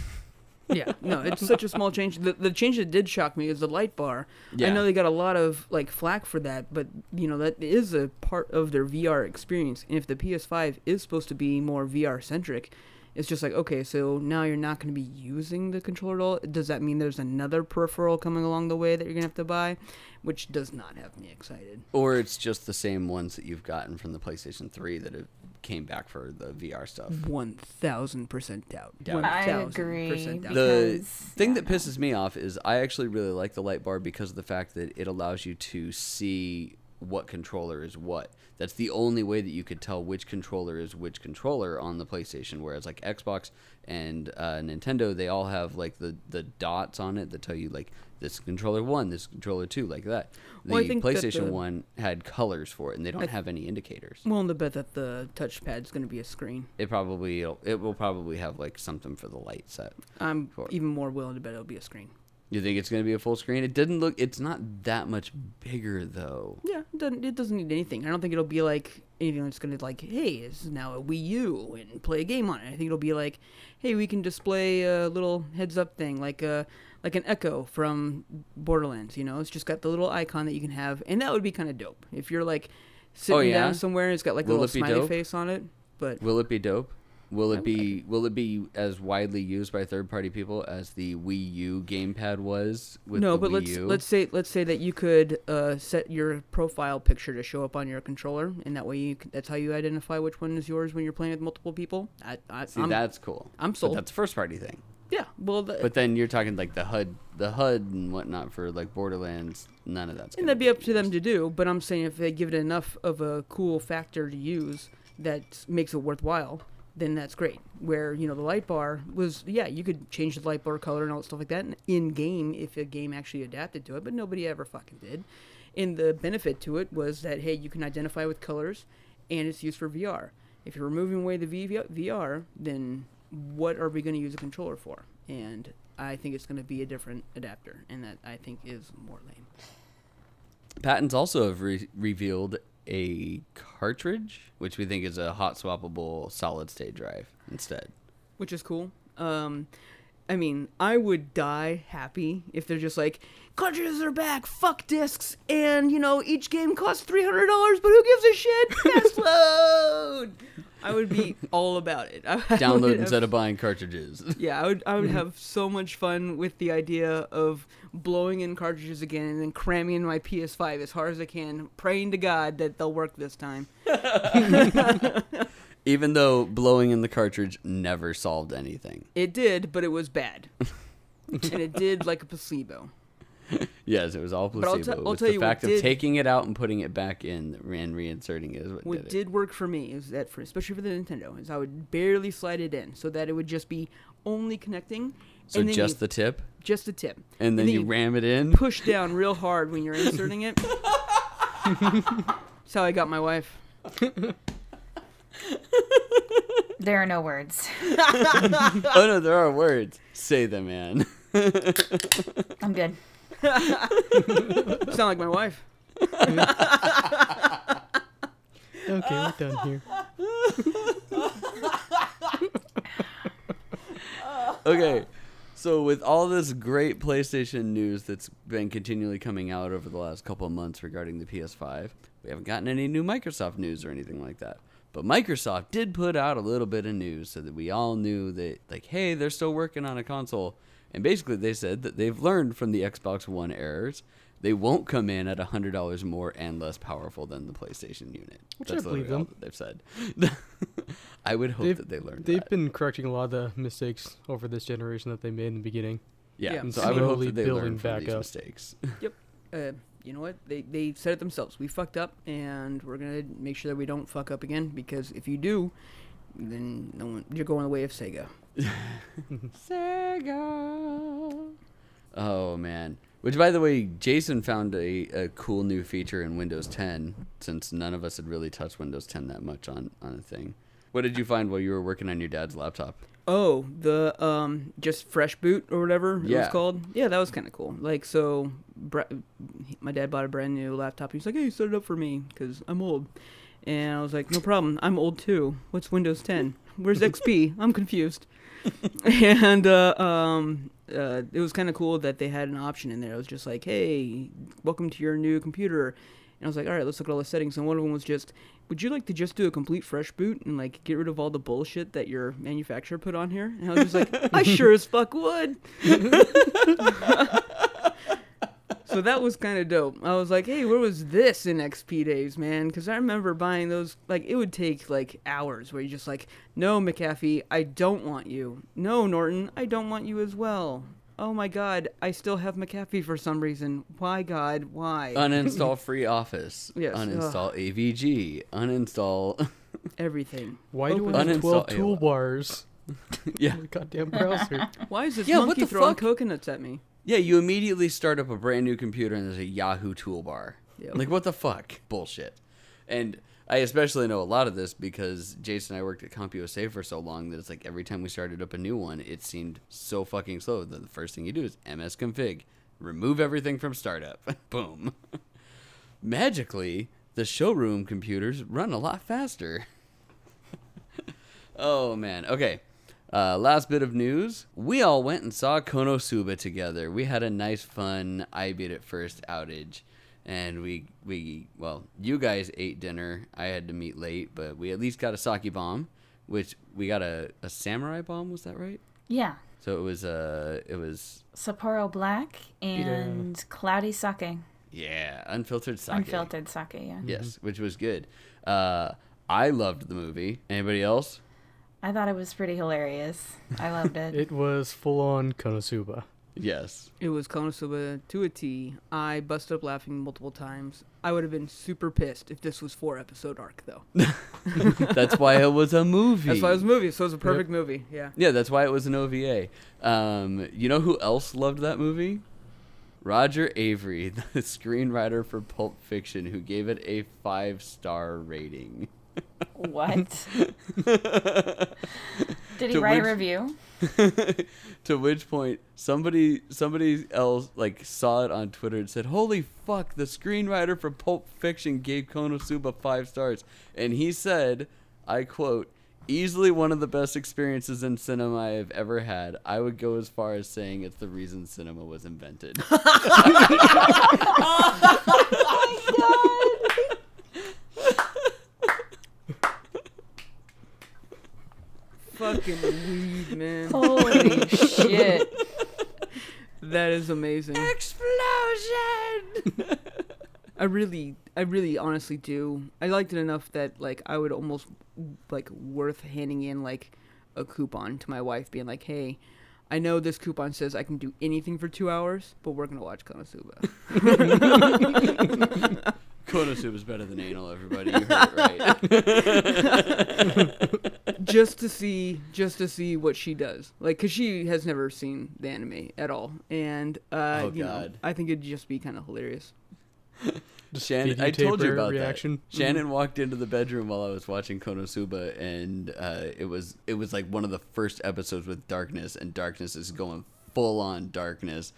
yeah, (laughs) no, it's (laughs) such a small change. The, the change that did shock me is the light bar. I know they got a lot of like flack for that, but you know that is a part of their VR experience. And if the PS5 is supposed to be more VR centric, it's just like okay, so now you're not going to be using the controller at all. Does that mean there's another peripheral coming along the way that you're gonna have to buy, which does not have me excited. Or it's just the same ones that you've gotten from the PlayStation 3 that have came back for the VR stuff. One thousand percent doubt. Doubt. One I thousand agree. percent doubt. the because- thing yeah, that no. pisses me off is I actually really like the light bar because of the fact that it allows you to see what controller is what. That's the only way that you could tell which controller is which controller on the PlayStation. Whereas like Xbox and uh, Nintendo, they all have like the the dots on it that tell you like this controller one, this controller two, like that. The Well, PlayStation the- one had colors for it, and they don't I- have any indicators. I'm willing to bet that the touchpad's going to be a screen. It probably it will probably have like something for the light set. I'm even more willing to bet it'll be a screen. You think it's going to be a full screen? It didn't look. It's not that much bigger though. Yeah, it doesn't, it doesn't need anything. I don't think it'll be like anything that's going to like, hey, this is now a Wii U and play a game on it. I think it'll be like, hey, we can display a little heads up thing, like a like an Echo from Borderlands. You know, it's just got the little icon that you can have, and that would be kind of dope if you're like sitting Oh, yeah? down somewhere and it's got like a little smiley dope? face on it. But Will it be dope? Will it be will it be as widely used by third party people as the Wii U gamepad was with no, the but Wii let's U? let's say let's say that you could uh, set your profile picture to show up on your controller, and that way you that's how you identify which one is yours when you're playing with multiple people. I, I, See, I'm, that's cool. I'm But sold. that's a first party thing. Yeah, well, the, But then you're talking like the HUD, the HUD and whatnot for like Borderlands. None of that's. and that'd be up to them to do. But I'm saying if they give it enough of a cool factor to use that makes it worthwhile, then that's great. Where you know the light bar was, yeah, you could change the light bar color and all that stuff like that in game if a game actually adapted to it, but nobody ever fucking did. And the benefit to it was that hey, you can identify with colors, and it's used for VR. If you're removing away the VR, then what are we going to use a controller for? And I think it's going to be a different adapter, and that I think is more lame. Patents also have re- revealed a cartridge, which we think is a hot swappable solid state drive instead. which is cool. Um, I mean, I would die happy if they're just like cartridges are back, fuck discs, and you know each game costs three hundred dollars, but who gives a shit? (laughs) Fast load. I would be (laughs) all about it. (laughs) I, I Download have- instead of buying cartridges. Yeah, I would. I would (laughs) have so much fun with the idea of blowing in cartridges again and then cramming in my PS5 as hard as I can, praying to God that they'll work this time. Even though blowing in the cartridge never solved anything. It did, but it was bad, and it did like a placebo. (laughs) yes, it was all But I'll placebo. te- it was tell the you what fact of did- taking it out and putting it back in and reinserting it is what, What did, it. did work for me is that, for especially for the Nintendo, is I would barely slide it in so that it would just be only connecting. So and just you, the tip, just the tip. and then then you you ram it in. Push down real hard when you're inserting it. (laughs) That's how I got my wife. There are no words. (laughs) oh no, there are words. Say them, man. I'm good. Sound like my wife. (laughs) Okay, we're done here. (laughs) okay. So with all this great PlayStation news that's been continually coming out over the last couple of months regarding the PS5, we haven't gotten any new Microsoft news or anything like that. But Microsoft did put out a little bit of news so that we all knew that like, hey, they're still working on a console. And basically they said that they've learned from the Xbox One errors. They won't come in at $100 more and less powerful than the PlayStation unit. Which I That's believe literally all them. that they've said. (laughs) I would hope They've- that they learned They've that. been correcting a lot of the mistakes over this generation that they made in the beginning. Yeah, Yeah. so I would hope that they building from back these up. mistakes. (laughs) Uh, you know what? They they said it themselves. We fucked up, and we're gonna make sure that we don't fuck up again. Because if you do, then no one, you're going the way of Sega. (laughs) Sega. Oh man. Which, by the way, Jason found a, a cool new feature in Windows 10, since none of us had really touched Windows 10 that much on, on a thing. What did you find while you were working on your dad's laptop? Oh, the um, just fresh boot or whatever it was called. Yeah, that was kind of cool. Like, so, my dad bought a brand new laptop. He's like, "Hey, set it up for me, cause I'm old." And I was like, "No problem. I'm old too. What's Windows 10? Where's XP? I'm confused." (laughs) and uh, um, uh, it was kind of cool that they had an option in there. It was just like, "Hey, welcome to your new computer." And I was like, "All right, let's look at all the settings." And one of them was just, "Would you like to just do a complete fresh boot and like get rid of all the bullshit that your manufacturer put on here?" And I was just like, "I sure as fuck would." (laughs) (laughs) so that was kind of dope. I was like, "Hey, where was this in XP days, man?" Because I remember buying those. Like, it would take like hours where you're just like, "No, McAfee, I don't want you. No, Norton, I don't want you as well." Oh my God, I still have McAfee for some reason. Why, God, why? (laughs) Uninstall Free Office. Yes, Uninstall AVG. Uninstall. (laughs) Everything. Why do Open- I have 12 Uninstall toolbars? (laughs) yeah. goddamn browser. Why is this Yeah, what monkey the throwing fuck? coconuts at me? Yeah, you immediately start up a brand new computer and there's a Yahoo toolbar. Yep. Like, what the fuck? Bullshit. And I especially know a lot of this because Jason and I worked at CompUSA for so long that it's like every time we started up a new one, it seemed so fucking slow that the first thing you do is MS config, remove everything from startup. (laughs) Boom. Magically, the showroom computers run a lot faster. (laughs) oh man. Okay. Uh, last bit of news. We all went and saw Konosuba together. We had a nice, fun I beat it first outage. And we, we, well, you guys ate dinner. I had to meet late, but we at least got a sake bomb, which we got a, a samurai bomb. Was that right? Yeah. So it was, uh, it was, Sapporo Black and Cloudy Sake. yeah, unfiltered sake. Unfiltered sake, yeah. Yes, which was good. Uh, I loved the movie. Anybody else? I thought it was pretty hilarious. I loved it. (laughs) It was full on Konosuba. Yes. It was Konosuba to a T. I busted up laughing multiple times. I would have been super pissed if this was four episode arc though. (laughs) (laughs) That's why it was a movie. That's why it was a movie, so it was a perfect movie. Yeah. Yeah, that's why it was an OVA. Um, you know who else loved that movie? Roger Avary, the screenwriter for Pulp Fiction, who gave it a five star rating. What? (laughs) Did he To write which- a review? (laughs) to which point somebody somebody else like saw it on Twitter and said, "Holy fuck! The screenwriter for Pulp Fiction gave Konosuba five stars," and he said, "I quote." Easily one of the best experiences in cinema I have ever had. I would go as far as saying it's the reason cinema was invented. (laughs) Oh Fucking weed, man. Holy (laughs) shit. That is amazing. Explosion! (laughs) I really, I really, honestly do. I liked it enough that like I would almost like worth handing in like a coupon to my wife, being like, "Hey, I know this coupon says I can do anything for two hours, but we're gonna watch Konosuba. (laughs) Konosuba is better than anal. Everybody, you heard it right. (laughs) just to see just to see what she does like because she has never seen the anime at all and uh Oh, you know, i think it'd just be kind of hilarious Shannon, I told you about reaction. that. Shannon walked into the bedroom while I was watching Konosuba, and uh, it was it was like one of the first episodes with darkness, and darkness is going full on darkness,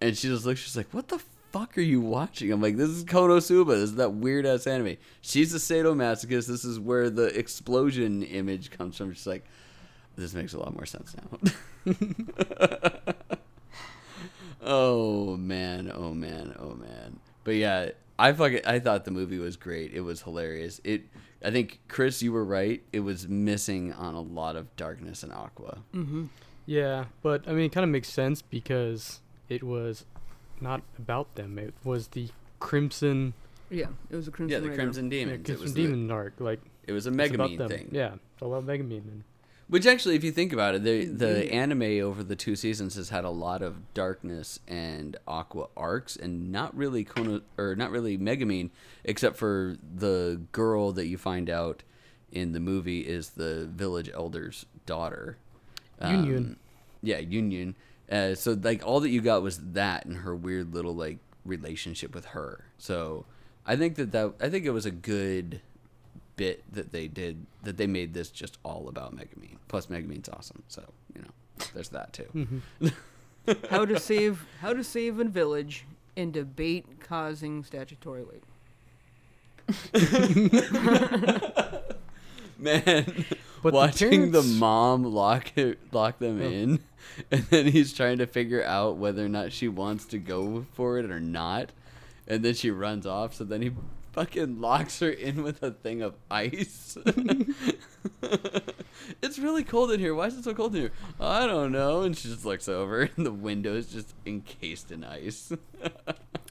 and she just looks, she's like, "What the fuck are you watching?" I'm like, "This is Konosuba. This is that weird ass anime." She's a sadomasochist. This is where the explosion image comes from. She's like, "This makes a lot more sense now." (laughs) oh man, oh man, oh man. But yeah, I fucking I thought the movie was great. It was hilarious. It I think Chris, you were right. It was missing on a lot of darkness and aqua. mm-hmm Yeah, but I mean, it kind of makes sense because it was not about them. It was the Crimson, yeah it was a crimson Yeah, the Rider. Crimson yeah, Demons. it Crimson was Demon arc. Like it was a it's Megumin them. thing. Yeah, it's all about Megumin. And Which actually, if you think about it, the the Yeah. anime over the two seasons has had a lot of darkness and aqua arcs, and not really Kono or not really Megumin, except for the girl that you find out in the movie is the village elder's daughter. Yunyun. Um, yeah, Yunyun. Uh, so like all that you got was that and her weird little like relationship with her. So I think that that I think it was a good bit that they did that they made this just all about Megumin. Plus Megumin's awesome, so you know there's that too. Mhm. (laughs) how to save how to save a village and debate causing statutory weight (laughs) Man, But watching the, parents- mom lock it, lock them Oh. in, (laughs) and then he's trying to figure out whether or not she wants to go for it or not, and then she runs off. So then he fucking locks her in with a thing of ice. (laughs) it's really cold in here. Why is it so cold in here? I don't know. And she just looks over, (laughs) and the window is just encased in ice.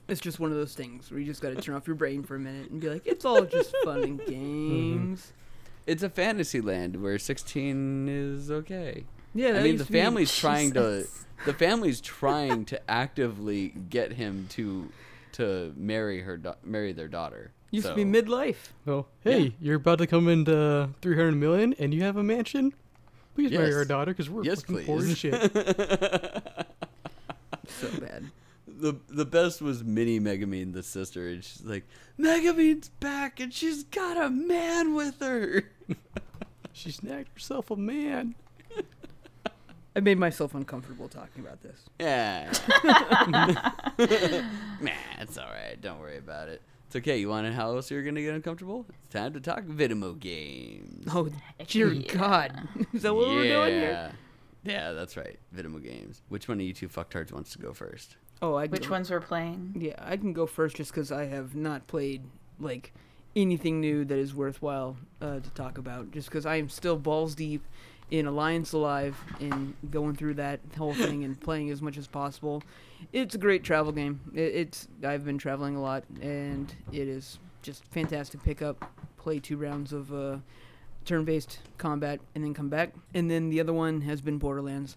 it's just one of those things where you just got to turn off your brain for a minute and be like it's all just fun and mm-hmm. games it's a fantasy land where 16 is okay. yeah I mean, the to be- family's (laughs) trying to the family's trying to actively get him to to marry her da- marry their daughter. used So- to be midlife oh, Well, hey, Yeah. you're about to come into 300 million and you have a mansion? Please marry our daughter because we're Yes, fucking poor as shit. (laughs) so bad the the best was Mini Megumin, the sister, and she's like, Megumin's back, and she's got a man with her. (laughs) she snagged herself a man. (laughs) i made myself uncomfortable talking about this Yeah. (laughs) Man, it's all right. Don't worry about it. It's okay. You want to know how else you're gonna get uncomfortable? It's time to talk Vidimo games. oh dear Yeah. god is that what we're doing here Yeah, that's right. Vidimo games. Which one of you two fucktards wants to go first? Oh i Which go- ones we're playing? Yeah, I can go first just because I have not played like anything new that is worthwhile uh, to talk about. Just because I am still balls deep in Alliance Alive and going through that whole (laughs) thing and playing as much as possible. It's a great travel game. It, it's I've been traveling a lot and it is just fantastic pickup. Play two rounds of uh, turn-based combat and then come back. And then the other one has been Borderlands.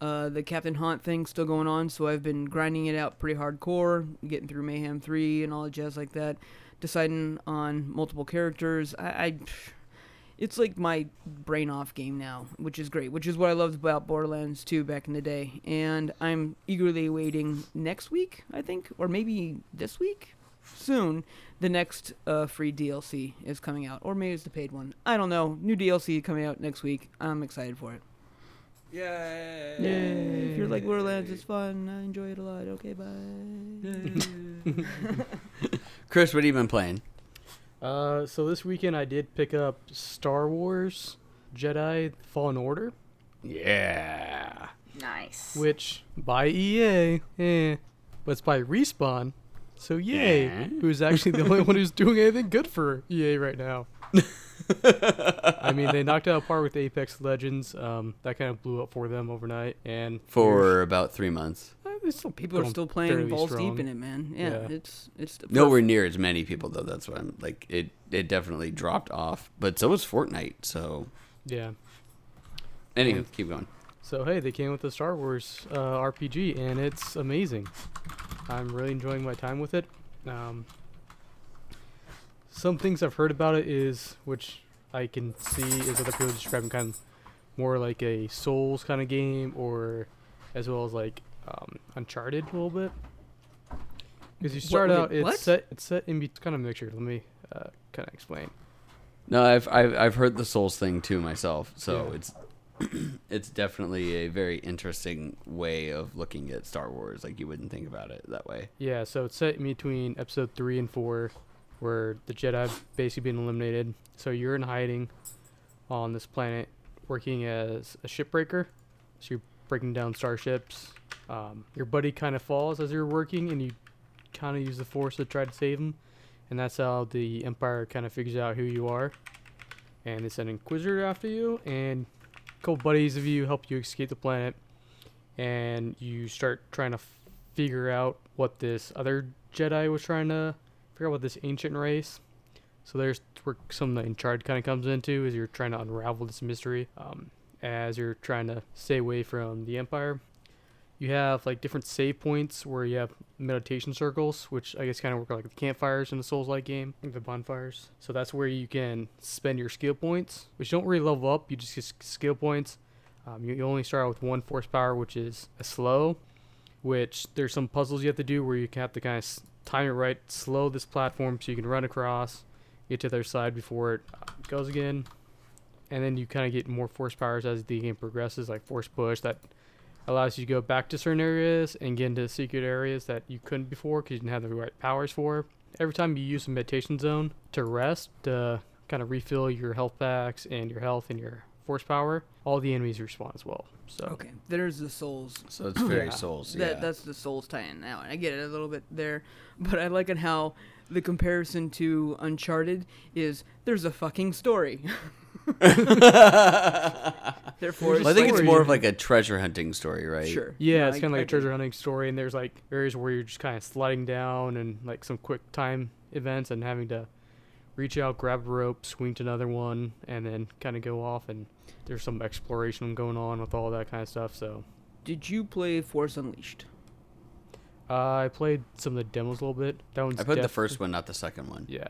Uh, the Captain Haunt thing's still going on, so I've been grinding it out pretty hardcore, getting through Mayhem 3 and all the jazz like that, deciding on multiple characters. I, I it's like my brain off game now, which is great, which is what I loved about Borderlands 2 back in the day. And I'm eagerly awaiting next week, I think, or maybe this week, soon. The next uh, free DLC is coming out, or maybe it's the paid one. I don't know. New DLC coming out next week. I'm excited for it. Yay! Yay! If you're like Borderlands, it's fun. I enjoy it a lot. Okay, bye. (laughs) Chris, what have you been playing? Uh, so this weekend I did pick up Star Wars Jedi Fallen Order, Yeah. Nice. which by EA, eh, but it's by Respawn. So yay, Yeah. who's actually the only one who's doing anything good for EA right now. I mean, they knocked out a par with Apex Legends. Um, that kind of blew up for them overnight, and For about three months. Uh, still People are still playing balls strong. deep in it, man. Yeah, Yeah. it's it's the Nowhere near as many people though. That's what I'm like. It it definitely dropped off, but so was Fortnite. So Yeah. anywho, And- keep going. So hey, they came with the Star Wars uh, RPG, and it's amazing. I'm really enjoying my time with it. Um, some things I've heard about it is, which I can see, is other people describing kind of more like a Souls kind of game, or as well as like um, Uncharted a little bit. Because you What- start wait, out, it's what? set, it's set in be- kind of mixture. Let me uh, kind of explain. No, I've, I've I've heard the Souls thing too myself, so Yeah. it's (clears throat) it's definitely a very interesting way of looking at Star Wars. Like you wouldn't think about it that way. Yeah, so it's set in between episode three and four, where the Jedi basically been eliminated. So you're in hiding on this planet, working as a shipbreaker. So you're breaking down starships. Um, your buddy kind of falls as you're working, and you kind of use the Force to try to save him. And that's how the Empire kind of figures out who you are. And they send an Inquisitor after you, and a couple buddies of you help you escape the planet. And you start trying to f- figure out what this other Jedi was trying to figure out what this ancient race. So there's where some of the Uncharted kind of comes into is you're trying to unravel this mystery um, as you're trying to stay away from the Empire. You have like different save points where you have meditation circles, which I guess kind of work like the campfires in the Souls-like game, the bonfires. So that's where you can spend your skill points, which don't really level up. You just get skill points. Um, you, you only start out with one force power, which is a slow, which there's some puzzles you have to do where you have to kind of time it right, slow this platform so you can run across, get to their side before it goes again. And then you kind of get more force powers as the game progresses, like force push that allows you to go back to certain areas and get into secret areas that you couldn't before because you didn't have the right powers for. Every time you use a meditation zone to rest, to kind of refill your health packs and your health and your force power, all the enemies respawn as well. So Okay, there's the souls. So it's very Yeah. Souls. That that's the souls tie-in now, and I get it a little bit there, (laughs) but I like it how the comparison to Uncharted is there's a fucking story. (laughs) Therefore, There's a Well, I think it's more of like a treasure hunting story, right? sure. Yeah, No, it's kind of like a treasure it. hunting story, and there's like areas where you're just kind of sliding down and like some quick time events and having to reach out, grab a rope, swing to another one, and then kind of go off. And there's some exploration going on with all that kind of stuff. So Did you play Force Unleashed? uh, I played some of the demos a little bit. That one's I played the first one, not the second one. Yeah,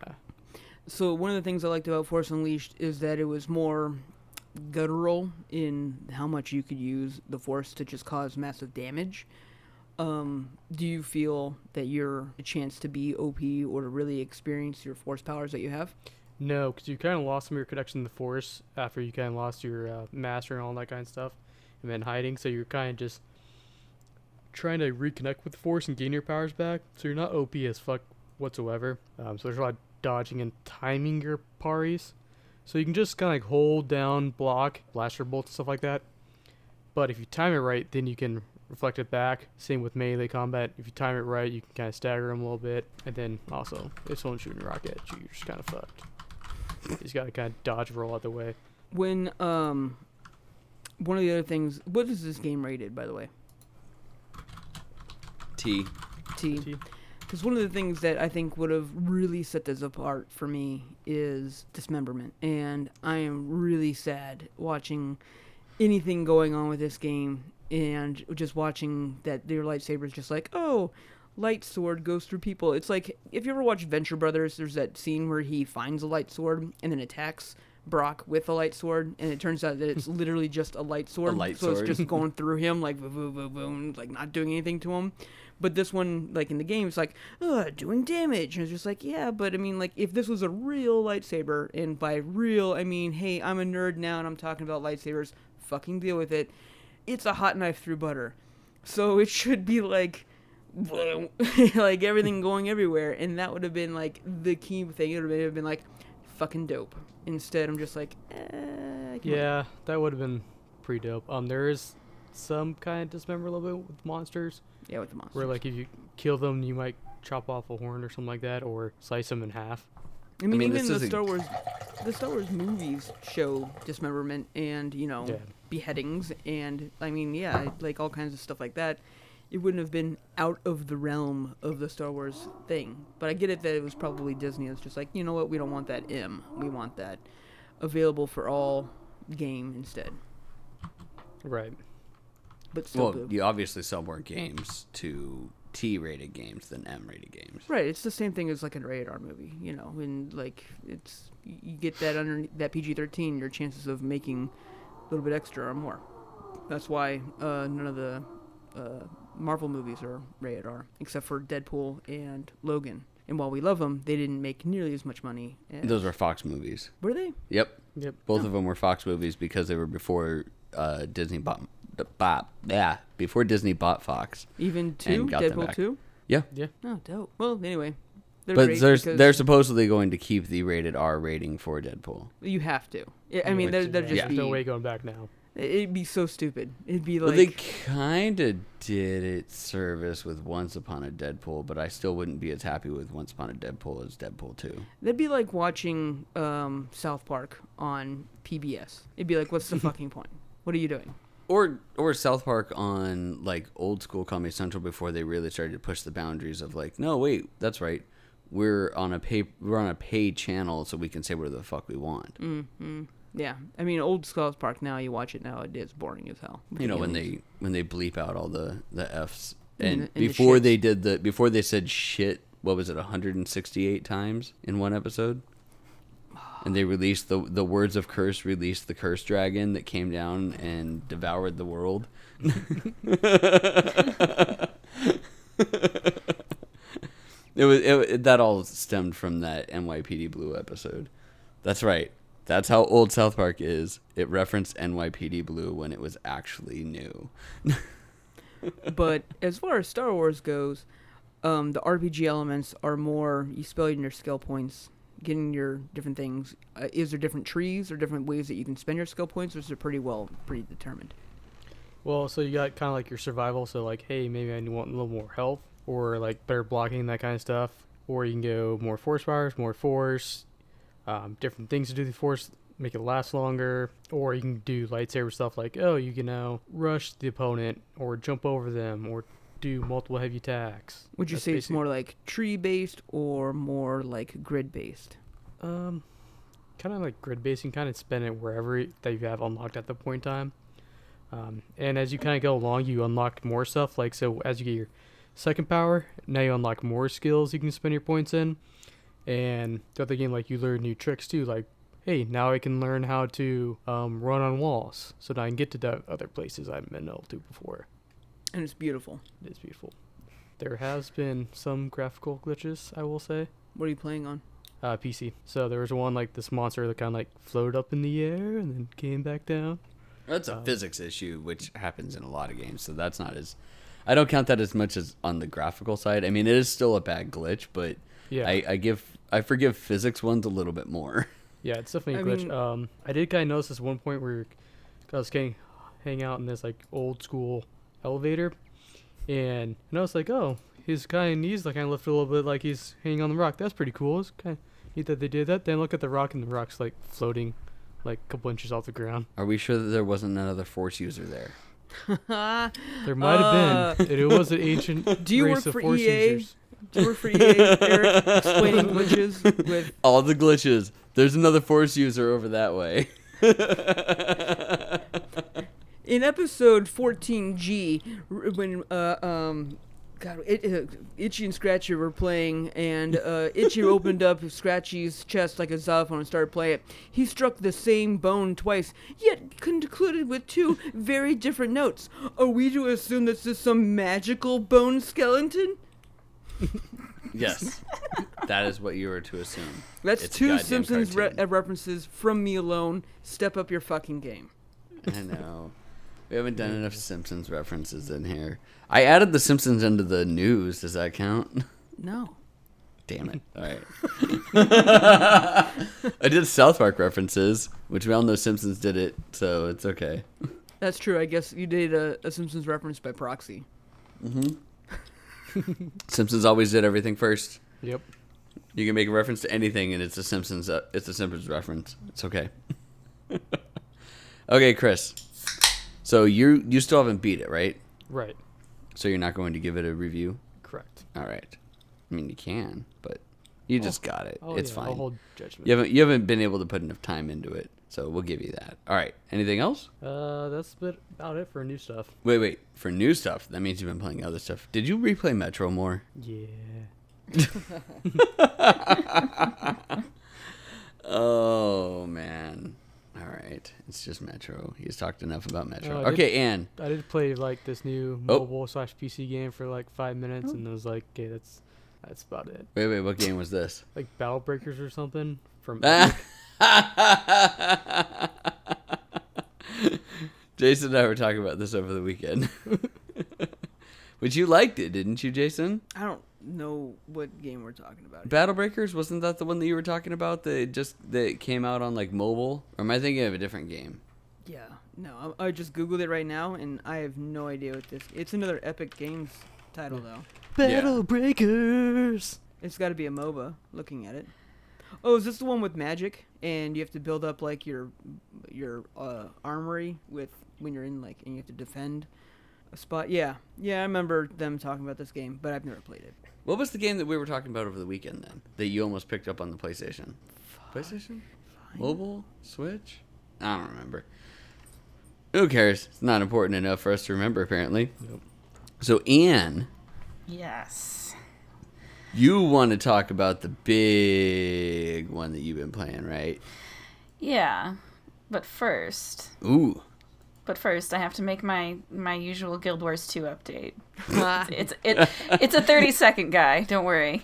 So one of the things I liked about Force Unleashed is that it was more guttural in how much you could use the Force to just cause massive damage. Um, do you feel that you're a chance to be OP or to really experience your Force powers that you have? No, because you kind of lost some of your connection to the Force after you kind of lost your uh, master and all that kind of stuff, and then hiding. So you're kind of just trying to reconnect with the Force and gain your powers back. So you're not OP as fuck whatsoever. Um, so there's a lot of dodging and timing your parries. So you can just kind of like hold down, block, blaster bolts, and stuff like that. But if you time it right, then you can reflect it back. Same with melee combat. If you time it right, you can kind of stagger them a little bit. And then also, if someone's shooting a rocket at you, you're just kind of fucked. You just gotta kind of dodge, roll out the way. When um, one of the other things, what is this game rated by the way? T. T. T. Because one of the things that I think would have really set this apart for me is dismemberment. And I am really sad watching anything going on with this game and just watching that their lightsabers just like, oh, light sword goes through people. It's like if you ever watch Venture Brothers, there's that scene where he finds a light sword and then attacks Brock with a light sword, and it turns out that it's (laughs) literally just a light sword. light so sword. it's just going (laughs) through him like boom, boom, boom, like not doing anything to him. But this one, like in the game, it's like, ugh, doing damage. And it's just like, yeah, but I mean, like, if this was a real lightsaber, and by real, I mean, hey, I'm a nerd now and I'm talking about lightsabers, fucking deal with it. It's a hot knife through butter. So it should be like, (laughs) like everything going everywhere. And that would have been like the key thing. It would have been like, fucking dope. Instead, I'm just like, eh, come on. Yeah, that would have been pretty dope. Um, there is some kind of dismember a little bit with monsters, Yeah, with the monsters. where like if you kill them, you might chop off a horn or something like that, or slice them in half. I mean, mean, even the Star Wars, the Star Wars movies show dismemberment and you know Yeah. beheadings and I mean, yeah, like all kinds of stuff like that. It wouldn't have been out of the realm of the Star Wars thing, but I get it that it was probably Disney. It's just like you know what, we don't want that M. We want that available for all game instead. Right. but still Well, blue. you obviously sell more games to T-rated games than M-rated games. Right, it's the same thing as like a rated R movie, you know. When like it's you get that under that PG thirteen, your chances of making a little bit extra are more. That's why uh, none of the uh, Marvel movies are rated R, except for Deadpool and Logan. And while we love them, they didn't make nearly as much money. As, Those were Fox movies. were they? Yep, Yep. both of them were Fox movies because they were before uh, Disney bought. Bought, yeah, before Disney bought Fox. Even two Deadpool back. two. Yeah, Yeah. Oh, dope. Well, anyway, they're but they're because they're supposedly going to keep the rated R rating for Deadpool. you have to. Yeah, I mean, Which they're, they're just Yeah. be, no way going back now. It'd be so stupid. It'd be like well, they kind of did it service with Once Upon a Deadpool, but I still wouldn't be as happy with Once Upon a Deadpool as Deadpool Two. That'd be like watching um, South Park on PBS. It'd be like, what's the (laughs) fucking point? What are you doing? Or or South Park on like old school Comedy Central before they really started to push the boundaries of like, no, wait, that's right. We're on a pay we're on a paid channel, so we can say whatever the fuck we want. Mm-hmm. Yeah, I mean, old Skulls Park. Now you watch it now, it is boring as hell. You the know when they when they bleep out all the the f's And and, the- and before shits. they did the before they said shit, what was it, 168 times in one episode? And they released the the words of curse, released the curse dragon that came down and devoured the world. (laughs) It was it, that all stemmed from that NYPD Blue episode. That's right. That's how old South Park is. It referenced NYPD Blue when it was actually new. (laughs) but as far as Star Wars goes, um, the RPG elements are more you spend your skill points, getting your different things. Uh, is there different trees or different ways that you can spend your skill points, or is it pretty well predetermined? Well, so you got kind of like your survival. So like, hey, maybe I want a little more health, or like better blocking, that kind of stuff. Or you can go more force powers, more force, um, different things to do the force, make it last longer. Or you can do lightsaber stuff like, oh, you can now rush the opponent, or jump over them, or do multiple heavy attacks. Would you That's say it's more like tree based or more like grid based? Um, kind of like grid basing, kind of spend it wherever that you have unlocked at the point in time. Um, and as you kind of go along, you unlock more stuff. Like so, as you get your second power, now you unlock more skills you can spend your points in. And throughout the game, like you learn new tricks too. Like, hey, now I can learn how to um, run on walls, so now I can get to the other places I haven't been able to before. And it's beautiful. It is beautiful. There has been some graphical glitches, I will say. What are you playing on? uh, PC. So there was one like this monster that kind of like floated up in the air and then came back down. That's a Um, physics issue, which happens in a lot of games. So that's not as. I don't count that as much as on the graphical side. I mean, it is still a bad glitch, but Yeah, I, I give I forgive physics ones a little bit more. (laughs) yeah, it's definitely a I glitch. mean- um, I did kind of notice this one point where I was getting hang out in this like old school elevator, and, and I was like, oh, his kind of knees like kind of lifted a little bit, like he's hanging on the rock. That's pretty cool. It's kind of neat that they did that. Then look at the rock, and the rock's like floating, like a couple inches off the ground. Are we sure that there wasn't another force user there? (laughs) There might have been. It, it was an ancient Uh, Do you race work of for force EA? users. Work for Eric, explaining glitches with (laughs) All the glitches. There's another force user over that way. (laughs) in episode 14G, when uh, um God, it, uh, Itchy and Scratchy were playing, and uh, Itchy (laughs) opened up Scratchy's chest like a xylophone and started playing it. He struck the same bone twice, yet concluded with two very different notes. Are we to assume this is some magical bone skeleton? (laughs) yes, that is what you were to assume. That's It's a two goddamn Simpsons re- cartoon. uh, references from me alone. Step up your fucking game. I know. We haven't done enough Simpsons references in here. I added the Simpsons into the news. Does that count? No. Damn it. All right. (laughs) I did South Park references, which we all know Simpsons did it, so it's okay. That's true. I guess you did a, a Simpsons reference by proxy. (laughs) Simpsons always did everything first. Yep. You can make a reference to anything, and it's a Simpsons. Uh, it's a Simpsons reference. It's okay. (laughs) okay, Chris. So you you still haven't beat it, right? Right. So you're not going to give it a review. Correct. All right. I mean, you can, but you just got it. Oh, it's yeah, fine. I'll hold judgment. You haven't you haven't been able to put enough time into it. So we'll give you that. All right. Anything else? Uh, that's about it for new stuff. Wait, wait. For new stuff, that means you've been playing other stuff. Did you replay Metro more? Yeah. (laughs) Oh man. All right. It's just Metro. He's talked enough about Metro. Oh, did- okay, Ann. I did play like this new Oh. mobile slash PC game for like five minutes, and I was like, okay, that's that's about it. Wait, wait. What game was this? Like Battle Breakers or something from. (laughs) (laughs) Jason and I were talking about this over the weekend. (laughs) but you liked it, didn't you, Jason? I don't know what game we're talking about. Battle Breakers wasn't that the one that you were talking about that just that came out on like mobile? Or am I thinking of a different game? Yeah, no, I, I just googled it right now, and I have no idea what this. It's another Epic Games title though. Battle Breakers. It's got to be a MOBA. Looking at it. Oh, is this the one with magic? And you have to build up like your your uh, armory with when you're in like and you have to defend a spot. Yeah, yeah, I remember them talking about this game, but I've never played it. What was the game that we were talking about over the weekend then? That you almost picked up on the PlayStation? PlayStation? Mobile? Switch? I don't remember. Who cares? It's not important enough for us to remember, apparently. Nope. So, Anne, Yes. You want to talk about the big one that you've been playing, right? Yeah. But first, Ooh. but first, I have to make my my usual Guild Wars 2 update. Ah. (laughs) It's it it's a 30 second guy. Don't worry.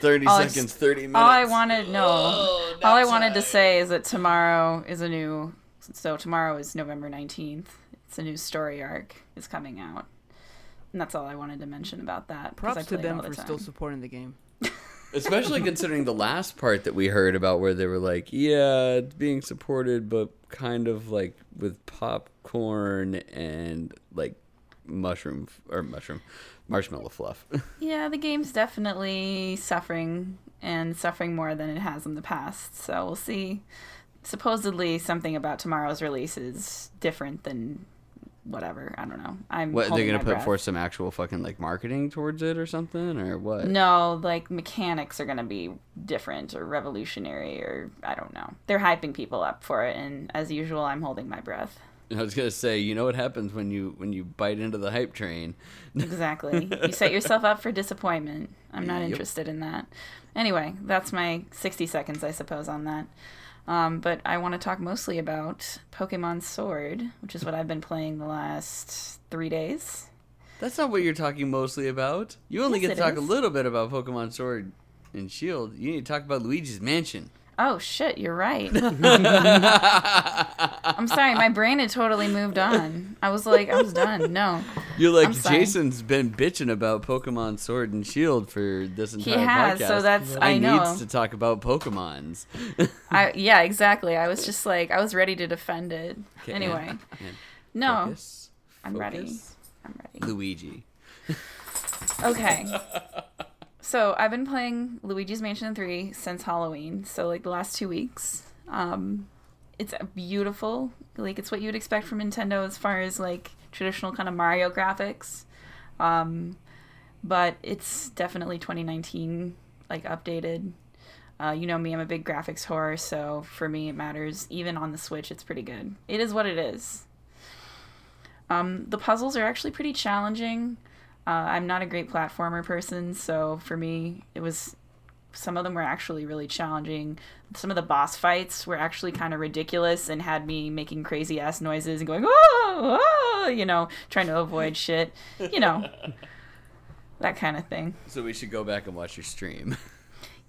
30 All I s- seconds, 30 minutes. All I wanted no. Oh, all I that's wanted to say is that tomorrow is a new. So tomorrow is November 19th. It's a new story arc is coming out. And that's all I wanted to mention about that. 'cause I Props to them all the for still supporting the game. (laughs) Especially considering the last part that we heard about where they were like, yeah, it's being supported, but kind of like with popcorn and like mushroom or mushroom, marshmallow fluff. (laughs) Yeah, the game's definitely suffering and suffering more than it has in the past. So we'll see. Supposedly, something about tomorrow's release is different than whatever. I don't know. I'm what, they're holding going my to put breath. forth some actual fucking like marketing towards it or something or what? No, like mechanics are to be different or revolutionary or I don't know. They're hyping people up for it, and as usual, I'm holding my breath. (laughs) I was to say, you know what happens when you when you bite into the hype train? (laughs) Exactly. you set yourself up for disappointment. I'm not Yep. interested in that. Anyway, that's my 60 seconds, I suppose, on that. Um, but I want to talk mostly about Pokemon Sword, which is what I've been playing the last three days. That's not what you're talking mostly about. You only Yes, get to talk a little bit about Pokemon Sword and Shield. You need to talk about Luigi's Mansion. Oh shit, you're right. (laughs) I'm sorry, my brain had totally moved on. I was like, I was done. No, You're like I'm sorry. Jason's been bitching about Pokemon Sword and Shield for this entire he entire has. podcast. So that's I I know. needs to talk about Pokemons. I (laughs) yeah, exactly. I was just like, I was ready to defend it. Okay, Anyway, Ann, Ann, no, focus, I'm ready. I'm ready. Luigi. Okay. (laughs) So I've been playing Luigi's Mansion 3 since Halloween, so like the last two weeks. Um, it's beautiful. Like it's what you'd expect from Nintendo as far as like traditional kind of Mario graphics. Um, but it's definitely 2019 like updated. Uh, you know me, I'm a big graphics whore, so for me it matters. Even on the Switch, it's pretty good. It is what it is. Um, the puzzles are actually pretty challenging. Uh, I'm not a great platformer person, so for me, it was some of them were actually really challenging. Some of the boss fights were actually kind of ridiculous and had me making crazy ass noises and going, oh, oh, you know, trying to avoid (laughs) shit, you know, that kind of thing. So we should go back and watch your stream.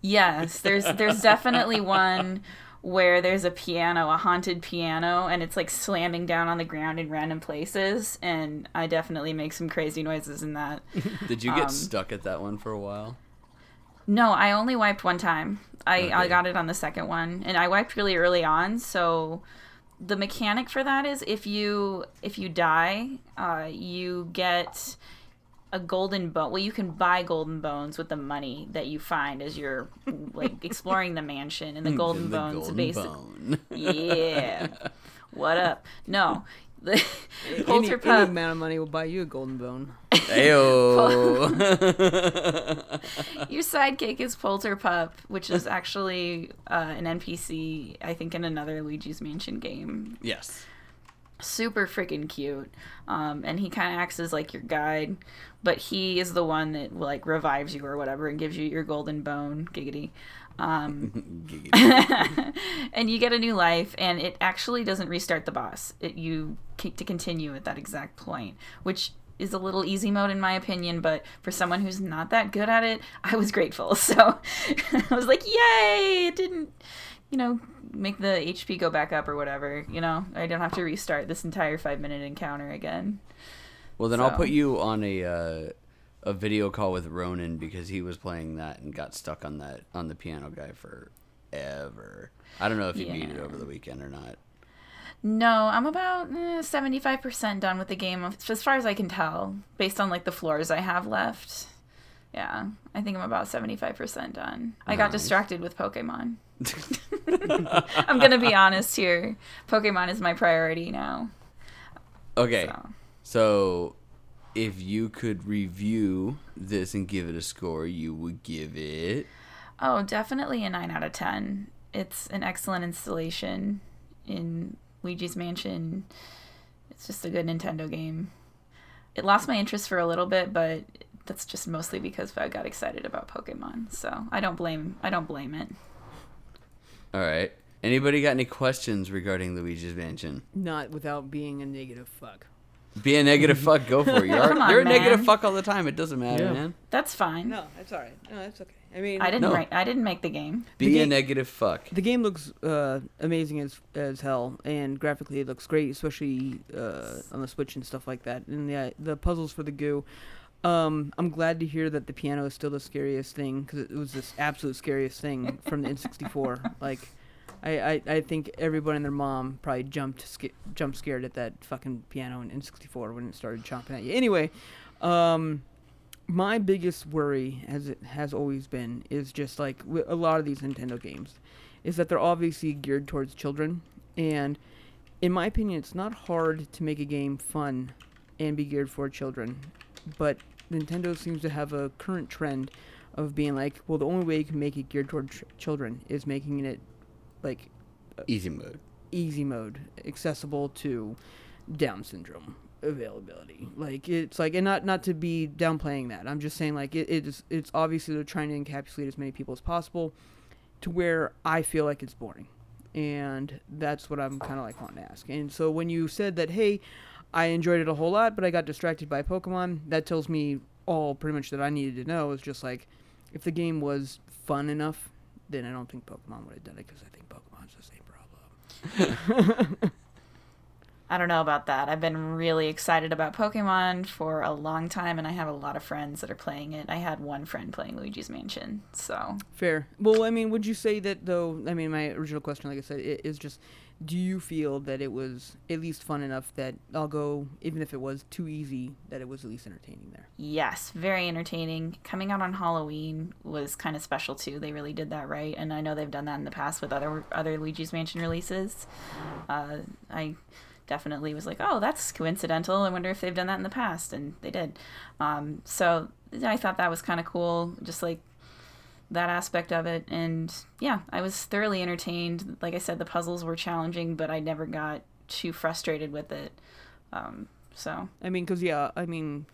Yes, there's there's definitely (laughs) one where there's a piano, a haunted piano, and it's like slamming down on the ground in random places, and I definitely make some crazy noises in that. (laughs) Did you get Um, stuck at that one for a while? No, I only wiped one time. I, I got it on the second one, and I wiped really early on. So the mechanic for that is if you if you die, uh, you get a golden bone. Well, you can buy golden bones with the money that you find as you're like (laughs) exploring the mansion, and the golden And the bones golden basically bone. yeah. What up? No, The (laughs) Any, Polter any amount of money will buy you a golden bone. Ayo. (laughs) Your sidekick is Polterpup, which is actually uh, an NPC, I think, in another Luigi's Mansion game. yes. Super freaking cute. Um, and he kind of acts as like your guide, but he is the one that like revives you or whatever and gives you your golden bone. Giggity. Um, (laughs) Giggity. (laughs) and you get a new life, and it actually doesn't restart the boss. It you keep to continue at that exact point, which is a little easy mode in my opinion. But for someone who's not that good at it, I was grateful. (laughs) So I was like, "Yay!" It didn't, you know, make the HP go back up or whatever. You know, I don't have to restart this entire five minute encounter again. Well, then I'll put you on a uh, a video call with Ronan because he was playing that and got stuck on that on the piano guy forever. I don't know if you beat it over the weekend or not. No, I'm about seventy five percent done with the game, as far as I can tell, based on like the floors I have left. Yeah, I think I'm about seventy five percent done. I got distracted with Pokemon. (laughs) I'm gonna be honest here. Pokemon is my priority now. Okay, So. so if you could review this and give it a score, you would give it. Oh, definitely a 9 out of 10. It's an excellent installation in Luigi's Mansion. It's just a good Nintendo game. It lost my interest for a little bit, but that's just mostly because I got excited about Pokemon. So, I don't blame I don't blame it. All right. Anybody got any questions regarding Luigi's Mansion? Not without being a negative fuck. Be a negative fuck. Go for it. (laughs) You're, on, you're a negative man. fuck all the time. It doesn't matter, Yeah. man. That's fine. No, that's all right. No, that's okay. I mean, I didn't No. write I didn't make the game. Be a game- negative fuck. The game looks uh, amazing as as hell, and graphically it looks great, especially uh, on the Switch and stuff like that. And the the puzzles for the goo. Um, I'm glad to hear that the piano is still the scariest thing because it was this absolute scariest thing from the N64. (laughs) like, I, I, I think everyone and their mom probably jumped sca- jumped scared at that fucking piano in N64 when it started chomping at you. Anyway, um, my biggest worry, as it has always been, is just like a lot of these Nintendo games, is that they're obviously geared towards children, and in my opinion, it's not hard to make a game fun and be geared for children, but Nintendo seems to have a current trend of being like, well, the only way you can make it geared toward ch- children is making it like uh, Easy mode. easy mode, accessible to Down syndrome availability. Like it's like, and not not to be downplaying that. I'm just saying like it, it is. It's obviously they're trying to encapsulate as many people as possible, to where I feel like it's boring, and that's what I'm kind of like wanting to ask. And so when you said that, hey, I enjoyed it a whole lot, but I got distracted by Pokemon, that tells me all pretty much that I needed to know is just like, if the game was fun enough, then I don't think Pokemon would have done it because I think Pokemon's the same problem. (laughs) I don't know about that. I've been really excited about Pokemon for a long time, and I have a lot of friends that are playing it. I had one friend playing Luigi's Mansion, so Fair. Well, I mean, would you say that though? I mean, my original question, like I said, is just, do you feel that it was at least fun enough that I'll go, even if it was too easy, that it was at least entertaining there? yes, very entertaining. Coming out on Halloween was kind of special too. They really did that right, and I know they've done that in the past with other other Luigi's Mansion releases. Uh, I definitely was like, oh, that's coincidental. I wonder if they've done that in the past, and they did. Um, so I thought that was kind of cool, just like that aspect of it. And yeah, I was thoroughly entertained. Like I said, the puzzles were challenging, but I never got too frustrated with it. Um, so I mean, because yeah, I mean,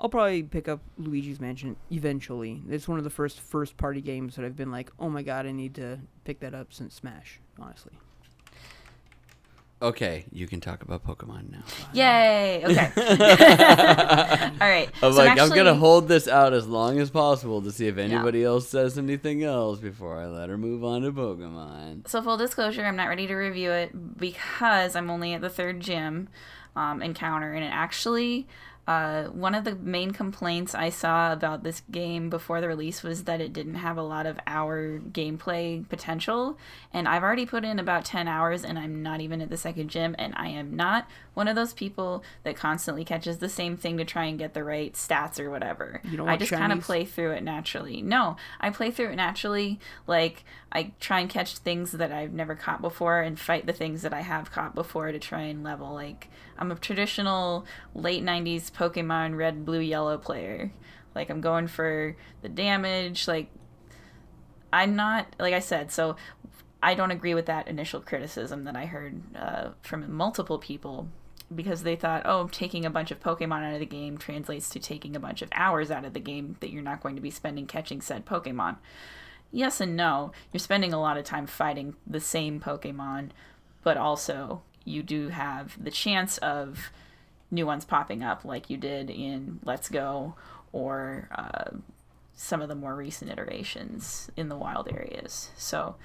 I'll probably pick up Luigi's Mansion eventually. It's one of the first first party games that I've been like, oh my god, I need to pick that up since Smash. Honestly. Okay, you can talk about Pokemon now. yay! (laughs) Okay. (laughs) All right. I'm So like, I'm gonna hold this out as long as possible to see if anybody else says anything else before I let her move on to Pokemon. So full disclosure, I'm not ready to review it because I'm only at the third gym um, encounter, and it actually Uh, one of the main complaints I saw about this game before the release was that it didn't have a lot of hour gameplay potential. And I've already put in about 10 hours and I'm not even at the second gym. And I am not one of those people that constantly catches the same thing to try and get the right stats or whatever. You don't I just kind of play through it naturally. No, I play through it naturally. Like, I try and catch things that I've never caught before and fight the things that I have caught before to try and level. Like, I'm a traditional late 90s Pokemon red, blue, yellow player. Like, I'm going for the damage. Like, I'm not, like I said, so I don't agree with that initial criticism that I heard uh, from multiple people because they thought, oh, taking a bunch of Pokemon out of the game translates to taking a bunch of hours out of the game that you're not going to be spending catching said Pokemon. Yes and no. You're spending a lot of time fighting the same Pokemon, but also you do have the chance of new ones popping up like you did in Let's Go or uh, some of the more recent iterations in the wild areas. So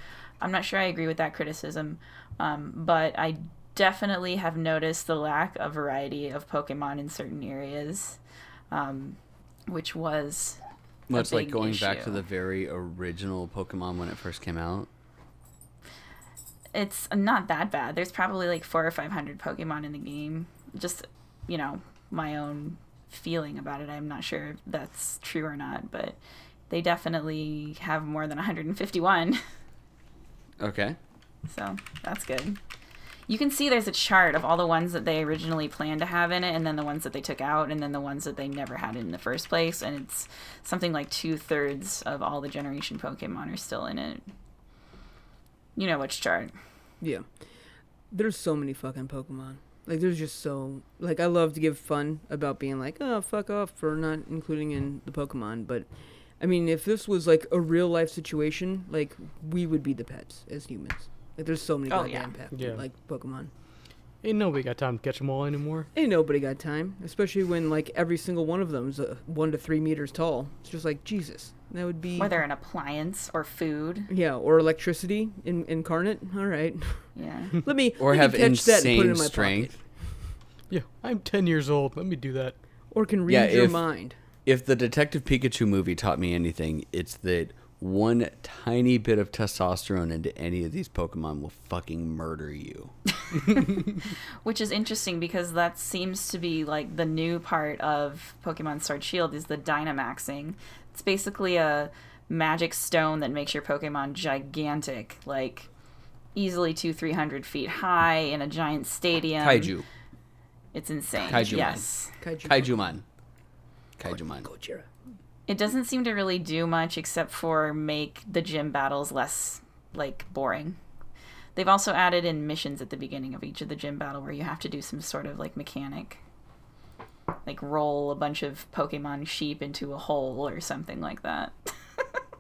I'm not sure I agree with that criticism, um, but I definitely have noticed the lack of variety of Pokemon in certain areas, um, which was Much like going back to the very original Pokemon when it first came out. It's not that bad. There's probably like four or five hundred Pokemon in the game. Just you know my own feeling about it. I'm not sure if that's true or not, but they definitely have more than 151. (laughs) Okay. So that's good. You can see there's a chart of all the ones that they originally planned to have in it, and then the ones that they took out, and then the ones that they never had in the first place. And it's something like two thirds of all the generation Pokemon are still in it. You know which chart. Yeah. There's so many fucking Pokemon. Like there's just so like I love to give fun about being like, oh fuck off for not including in the Pokemon, but I mean if this was like a real life situation, like we would be the pets as humans. Like there's so many Oh, goddamn yeah. pet Yeah. like Pokemon. Ain't nobody got time to catch them all anymore. Ain't nobody got time, especially when like every single one of them is uh, one to three meters tall. It's just like Jesus. That would be Whether an appliance or food. yeah, or electricity in, incarnate. All right, Yeah. (laughs) let me Or let me have catch that and put insane it in my strength. pocket. Yeah, I'm 10 years old. Let me do that. or can read Yeah, your if- mind. If the Detective Pikachu movie taught me anything, it's that one tiny bit of testosterone into any of these Pokemon will fucking murder you. (laughs) Which is interesting because that seems to be like the new part of Pokemon Sword Shield is the Dynamaxing. It's basically a magic stone that makes your Pokemon gigantic, like easily two, three hundred feet high in a giant stadium. Kaiju. It's insane. Kaiju yes. Kaiju. Kaijumon. Kaijumon. Gojira. It doesn't seem to really do much except for make the gym battles less like boring. They've also added in missions at the beginning of each of the gym battle where you have to do some sort of like mechanic. Like roll a bunch of Pokemon sheep into a hole or something like that.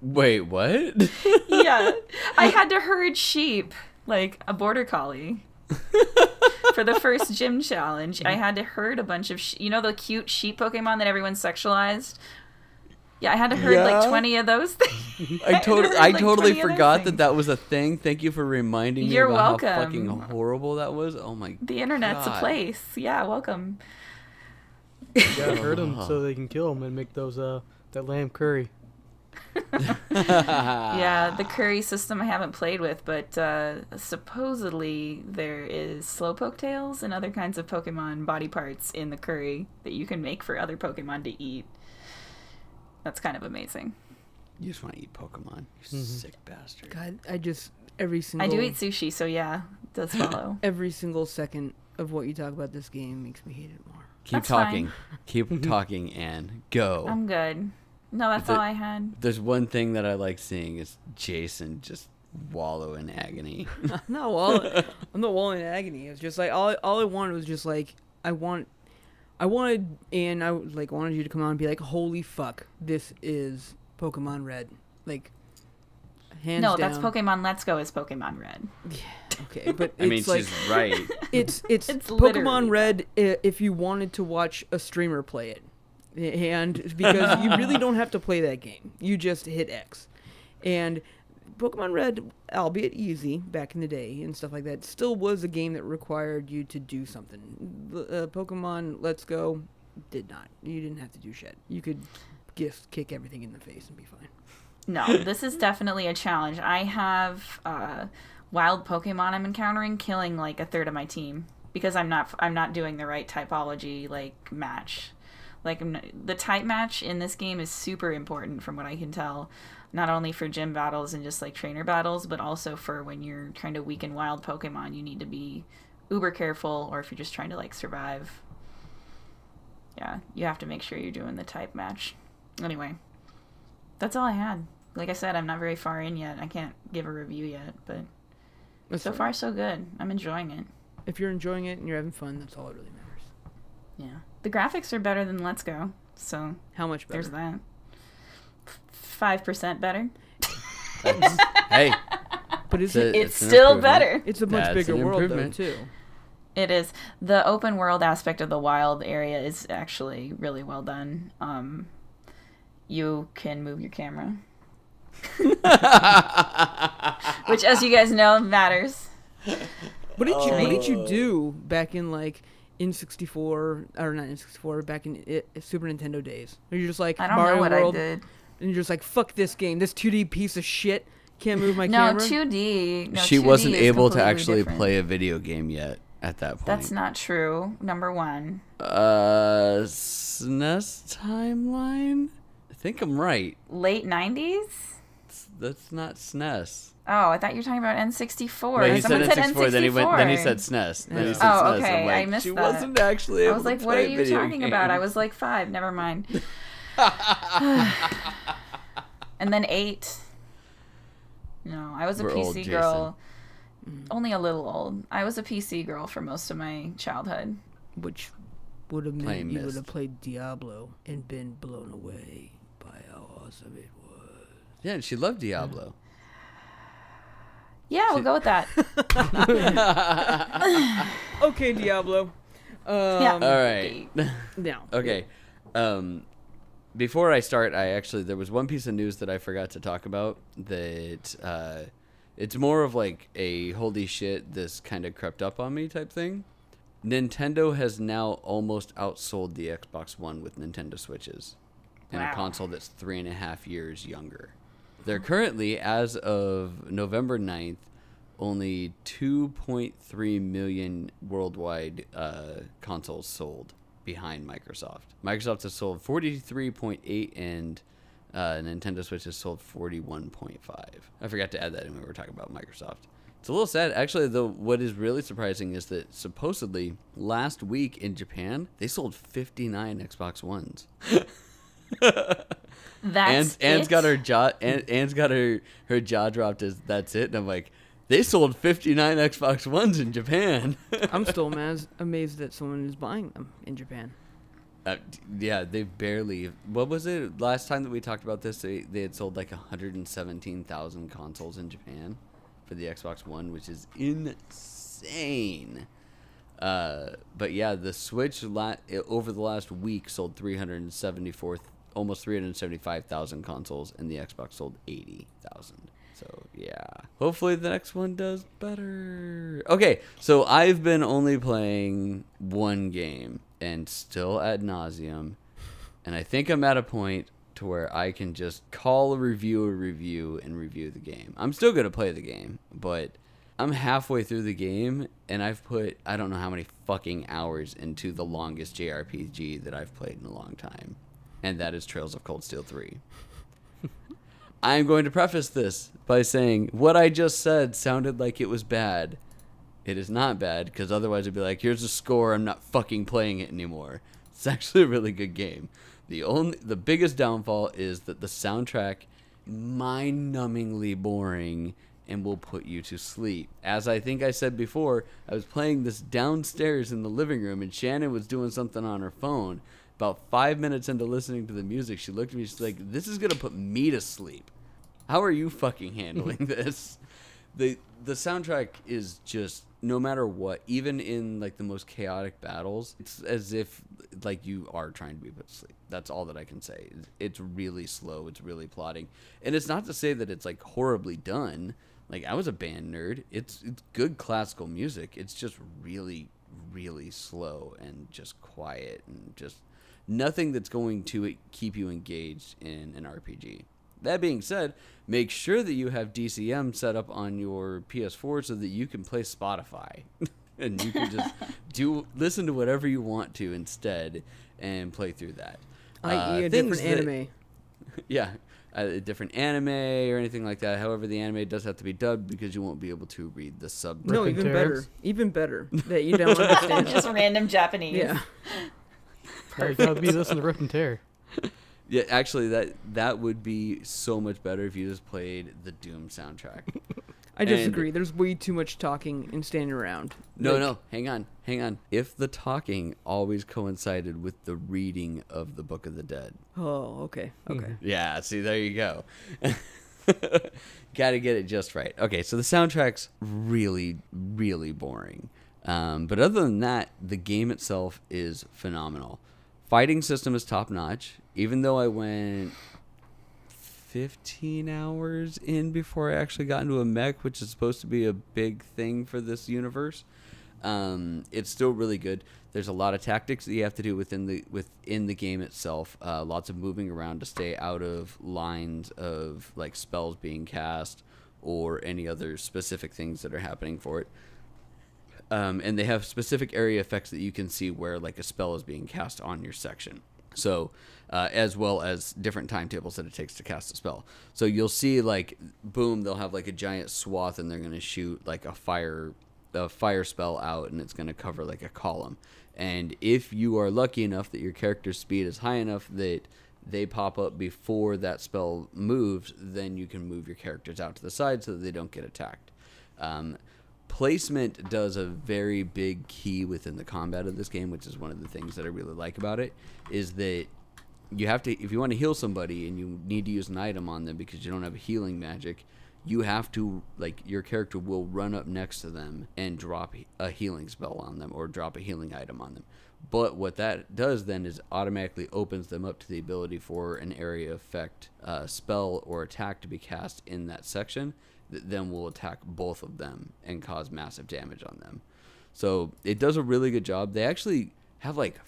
Wait, what? (laughs) yeah. I had to (laughs) herd sheep like a border collie. (laughs) For the first gym challenge, I had to herd a bunch of, sh- you know, the cute sheep Pokemon that everyone sexualized. Yeah, I had to herd Yeah. like twenty of those things. I, had tot- heard, I like, totally forgot that that was a thing. Thank you for reminding me You're about how welcome. fucking horrible that was. Oh my god The internet's God. a place. Yeah, welcome. You gotta hurt them so they can kill them and make those uh that lamb curry. (laughs) yeah, (laughs) the curry system I haven't played with, but uh, supposedly there is slowpoke tails and other kinds of Pokemon body parts in the curry that you can make for other Pokemon to eat. That's kind of amazing. You just want to eat Pokemon. You Mhm. sick bastard. God, I just every single I do eat sushi, so yeah, it does follow. (laughs) every single second of what you talk about this game makes me hate it more. Keep That's fine. talking. Keep (laughs) talking and go. I'm good. No, that's The- all I had. There's one thing that I like seeing is Jason just wallow in agony. no, (laughs) all, I'm not wallowing in agony. It's just like all I- all I wanted was just like I want, I wanted and I like wanted you to come on and be like, holy fuck, this is Pokemon Red, like. Hands no, down. that's Pokemon Let's Go is Pokemon Red. Yeah. Okay, (laughs) but I mean, it's like she's right. (laughs) it's it's, (laughs) It's Pokemon Red i- if you wanted to watch a streamer play it, and because you really don't have to play that game, you just hit X, and Pokemon Red, albeit easy back in the day and stuff like that, still was a game that required you to do something. The- Uh, Pokemon Let's Go, did not. You didn't have to do shit. You could just kick everything in the face and be fine. No, this is definitely a challenge. I have uh, wild Pokemon I'm encountering killing like a third of my team because I'm not I'm not doing the right typology like match. Like not- the type match in this game is super important from what I can tell, not only for gym battles and just like trainer battles, but also for when you're trying to weaken wild Pokemon. You need to be uber careful, or if you're just trying to like survive. Yeah, you have to make sure you're doing the type match. Anyway, that's all I had. Like I said, I'm not very far in yet. I can't give a review yet, but That's so fine. far so good. I'm enjoying it. if you're enjoying it and you're having fun, that's all that really matters. Yeah. The graphics are better than Let's Go, so How much better? there's that. Five percent better. (laughs) Hey, But is It's it? a- It's an still better. It's a much That's bigger world though too. It is. The open world aspect of the wild area is actually really well done. Um, you can move your camera, (laughs) which, as you guys know, matters. What did you What did you Oh. do back in like in 64 or not in 64 back in i Super Nintendo days? Are you just like I don't Mario know what World I did. and you're just like fuck this game, this 2D piece of shit. Can't move my camera. No, camera. 2D. No, she 2D wasn't is able to completely actually different. play a video game yet at that point. That's not true. Number one. Uh, SNES timeline? I think I'm right. Late 90s? It's- That's not SNES. Oh, I thought you were talking about N64. Right, he said Someone said N64, then he went. Then he said SNES. Then he Yeah. said Oh, SNES. okay, I'm I missed she that. wasn't actually I was like, what are you video talking about? I was like five. Never mind. (laughs) and then eight. No, I was a We're PC old, Jason. girl. Mm. Only a little old. I was a PC girl for most of my childhood. which would have meant Playing you would have played Diablo and been blown away by how awesome it was. Yeah, and she loved Diablo. Yeah, we'll go with that. (laughs) Okay, Diablo. Um, Yeah. All right. (laughs) Now, Okay. Um, before I start, I actually there was one piece of news that I forgot to talk about. That uh, it's more of like a holy shit, this kind of crept up on me type thing. Nintendo has now almost outsold the Xbox One with Nintendo Switches, in a console that's three and a half years younger. They're currently, as of November 9th, only 2.3 million worldwide uh, consoles sold behind Microsoft. Microsoft has sold 43.8 and uh, Nintendo Switch has sold 41.5. I forgot to add that when we were talking about Microsoft. It's a little sad. Actually, though, what is really surprising is that supposedly last week in Japan, they sold 59 Xbox Ones. (laughs) That's Anne's, Anne's it? got her jaw. Anne, Anne's got her her jaw dropped as that's it. And I'm like, they sold 59 Xbox Ones in Japan. I'm (laughs) still amazed, amazed that someone is buying them in Japan. uh, yeah, they barely. What was it last time that we talked about this? They they had sold like 117,000 consoles in Japan for the Xbox One, which is insane. Uh, but yeah, the Switch la- over the last week sold 374, almost 375,000 consoles, and the Xbox sold 80,000. So yeah, hopefully the next one does better. Okay, so I've been only playing one game, and still ad nauseum, and I think I'm at a point to where I can just call a review a review and review the game. I'm still gonna play the game, but I'm halfway through the game and I've put I don't know how many fucking hours into the longest JRPG that I've played in a long time. And that is Trails of Cold Steel 3. (laughs) I'm going to preface this by saying what I just said sounded like it was bad. It is not bad because otherwise it'd be like, here's a score, I'm not fucking playing it anymore. (laughs) It's actually a really good game. The only the biggest downfall is that the soundtrack mind-numbingly boring and will put you to sleep. As I think I said before, I was playing this downstairs in the living room and Shannon was doing something on her phone. About 5 minutes into listening to the music, she looked at me she's like, "This is going to put me to sleep." How are you fucking handling (laughs) this? The the soundtrack is just no matter what, even in like the most chaotic battles, it's as if like you are trying to be put to sleep. That's all that I can say. It's- It's really slow, it's really plotting. And it's not to say that it's like horribly done. Like I was a band nerd. It's it's good classical music. It's just really really slow and just quiet and just nothing that's going to keep you engaged in an RPG. That being said, make sure that you have DCM set up on your PS4 so that you can play Spotify. (laughs) and you can just (laughs) do listen to whatever you want to instead and play through that. I.e., Uh, a different that- anime. (laughs) yeah, a different anime or anything like that. However, the anime does have to be dubbed because you won't be able to read the sub. No, even tear. better. Even better that you don't understand. Just random Japanese. yeah. Alright, gotta be listening to Rip and Tear. (laughs) Yeah, actually, that that would be so much better if you just played the Doom soundtrack. (laughs) I And- disagree. There's way too much talking and standing around. No, Like, no, hang on, hang on. If the talking always coincided with the reading of the Book of the Dead. Oh, okay. Okay. Yeah, see, there you go. (laughs) Got to get it just right. Okay, so the soundtrack's really, really boring. Um, but other than that, the game itself is phenomenal. Fighting system is top notch. Even though I went 15 hours in before I actually got into a mech, which is supposed to be a big thing for this universe, um, it's still really good. There's a lot of tactics that you have to do within the within the game itself. Uh, lots of moving around to stay out of lines of like spells being cast or any other specific things that are happening for it. Um, and they have specific area effects that you can see where like a spell is being cast on your section. So, uh, as well as different timetables that it takes to cast a spell. So you'll see like, boom, they'll have like a giant swath, and they're gonna shoot like a fire, a fire spell out, and it's gonna cover like a column. And if you are lucky enough that your character's speed is high enough that they pop up before that spell moves, then you can move your characters out to the side so that they don't get attacked. Um, placement does a very big key within the combat of this game, which is one of the things that I really like about it. Is that you have to, if you want to heal somebody and you need to use an item on them because you don't have a healing magic, you have to like your character will run up next to them and drop a healing spell on them or drop a healing item on them. But what that does then is automatically opens them up to the ability for an area effect uh, spell or attack to be cast in that section then will attack both of them and cause massive damage on them. So it does a really good job. They actually have like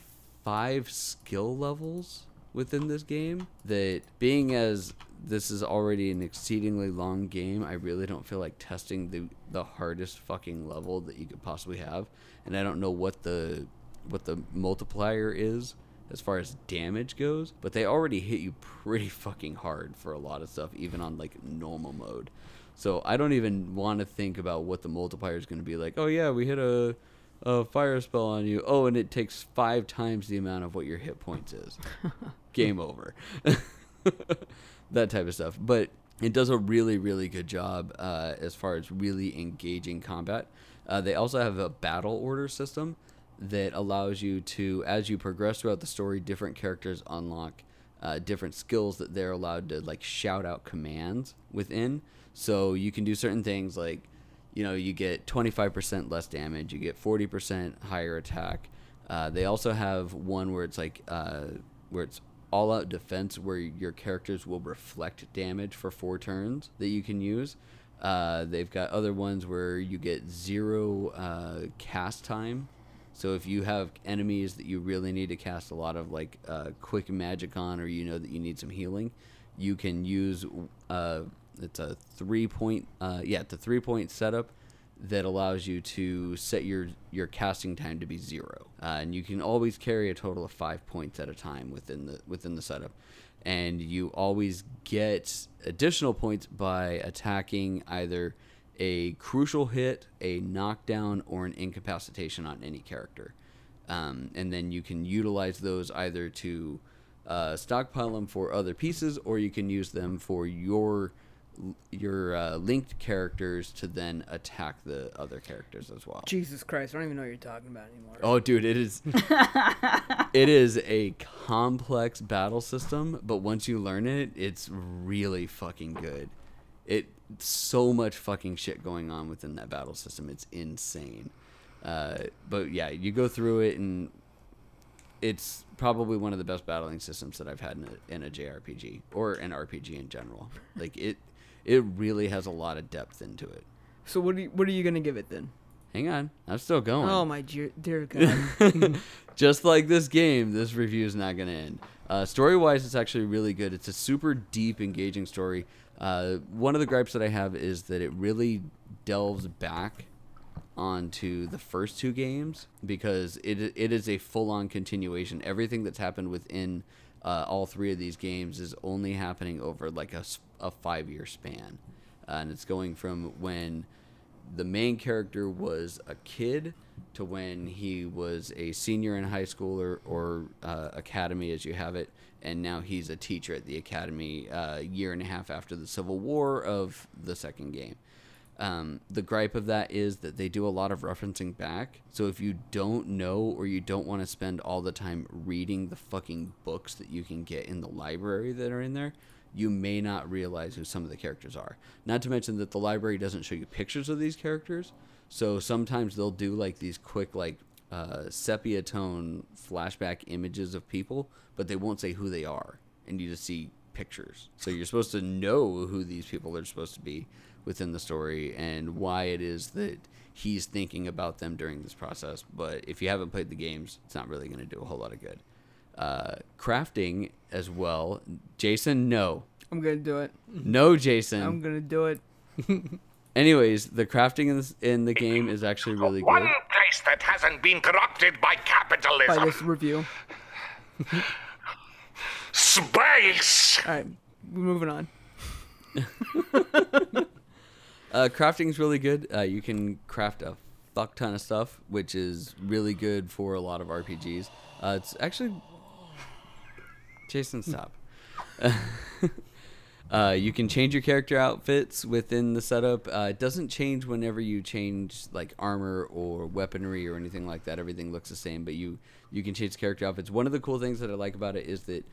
five skill levels within this game that being as this is already an exceedingly long game, I really don't feel like testing the the hardest fucking level that you could possibly have. And I don't know what the what the multiplier is as far as damage goes, but they already hit you pretty fucking hard for a lot of stuff even on like normal mode. So I don't even want to think about what the multiplier is going to be like. Oh yeah, we hit a a fire spell on you. Oh, and it takes five times the amount of what your hit points is. (laughs) Game over. (laughs) that type of stuff. But it does a really, really good job uh, as far as really engaging combat. Uh, they also have a battle order system that allows you to, as you progress throughout the story, different characters unlock uh, different skills that they're allowed to like shout out commands within. So you can do certain things like, you know, you get 25% less damage, you get 40% higher attack. Uh, they also have one where it's like, uh, where it's all out defense, where your characters will reflect damage for four turns that you can use. Uh, they've got other ones where you get zero uh, cast time. So if you have enemies that you really need to cast a lot of like uh, quick magic on, or you know that you need some healing, you can use uh, it's a three point uh, yeah a three point setup that allows you to set your your casting time to be zero, uh, and you can always carry a total of five points at a time within the within the setup, and you always get additional points by attacking either a crucial hit, a knockdown, or an incapacitation on any character, um, and then you can utilize those either to uh, stockpile them for other pieces, or you can use them for your your uh, linked characters to then attack the other characters as well. Jesus Christ, I don't even know what you're talking about anymore. Oh, dude, it is. (laughs) it is a complex battle system, but once you learn it, it's really fucking good. It so much fucking shit going on within that battle system. It's insane. Uh, but yeah, you go through it, and it's probably one of the best battling systems that I've had in a, in a JRPG or an RPG in general. Like it, it really has a lot of depth into it. So what are you, what are you gonna give it then? Hang on, I'm still going. Oh my dear, dear (laughs) God. (laughs) just like this game, this review is not going to end. Uh, story wise, it's actually really good. It's a super deep, engaging story. Uh, one of the gripes that I have is that it really delves back onto the first two games because it it is a full on continuation. Everything that's happened within uh, all three of these games is only happening over like a, a five year span, uh, and it's going from when the main character was a kid to when he was a senior in high school or, or uh, academy as you have it and now he's a teacher at the academy uh, a year and a half after the civil war of the second game. Um, the gripe of that is that they do a lot of referencing back. So if you don't know or you don't want to spend all the time reading the fucking books that you can get in the library that are in there you may not realize who some of the characters are. Not to mention that the library doesn't show you pictures of these characters, so sometimes they'll do like these quick like uh, sepia tone flashback images of people, but they won't say who they are, and you just see pictures. So you're supposed to know who these people are supposed to be within the story and why it is that he's thinking about them during this process. But if you haven't played the games, it's not really going to do a whole lot of good. Uh, crafting as well. Jason, no. I'm gonna do it. No, Jason. I'm gonna do it. (laughs) Anyways, the crafting in, this, in the game is actually really good. One place that hasn't been corrupted by By capitalism. this review. Space! All right, we're moving on. (laughs) (laughs) Uh, crafting is really good. Uh, you can craft a fuck ton of stuff, which is really good for a lot of RPGs. Uh, it's actually Jason, stop. (laughs) uh, you can change your character outfits within the setup. Uh, it doesn't change whenever you change like armor or weaponry or anything like that. Everything looks the same, but you you can change character outfits. One of the cool things that I like about it is that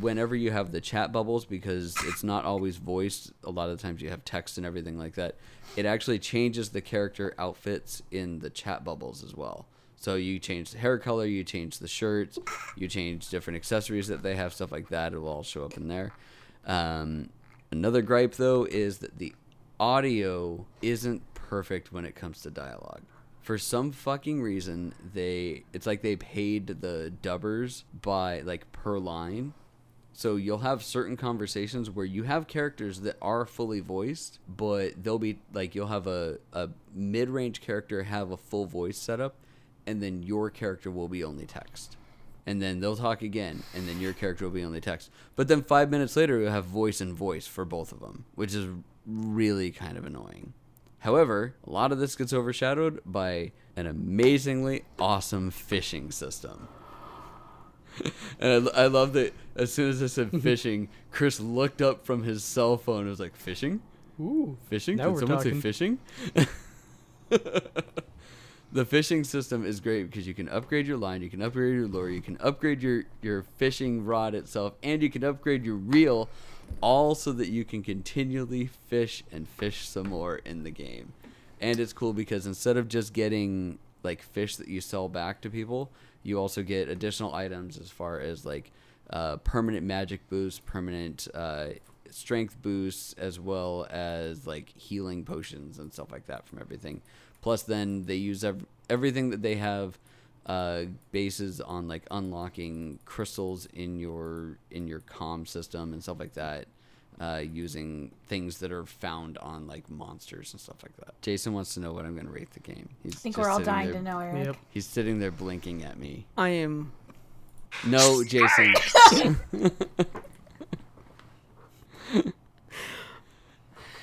whenever you have the chat bubbles because it's not always voiced a lot of the times you have text and everything like that it actually changes the character outfits in the chat bubbles as well so you change the hair color you change the shirts you change different accessories that they have stuff like that. It will all show up in there. Um, another gripe though is that the audio isn't perfect when it comes to dialogue. For some fucking reason they it's like they paid the dubbers by like per line. So you'll have certain conversations where you have characters that are fully voiced, but they'll be like you'll have a, a mid range character have a full voice setup, and then your character will be only text. And then they'll talk again, and then your character will be only text. But then five minutes later, you'll have voice and voice for both of them, which is really kind of annoying. However, a lot of this gets overshadowed by an amazingly awesome fishing system. (laughs) And I, I love that as soon as I said (laughs) fishing, Chris looked up from his cell phone and was like, Fishing? Ooh. Fishing? Did someone say fishing? (laughs) the fishing system is great because you can upgrade your line, you can upgrade your lure, you can upgrade your, your fishing rod itself, and you can upgrade your reel, all so that you can continually fish and fish some more in the game. And it's cool because instead of just getting like fish that you sell back to people, you also get additional items as far as like uh, permanent magic boosts, permanent uh, strength boosts, as well as like healing potions and stuff like that from everything. Plus, then they use ev- everything that they have uh, bases on like unlocking crystals in your in your comm system and stuff like that. Uh, using things that are found on like monsters and stuff like that. Jason wants to know what I'm going to rate the game. He's I think just we're all dying there- to know, Eric. Yep. He's sitting there blinking at me. I am. No, Jason. (laughs) (laughs)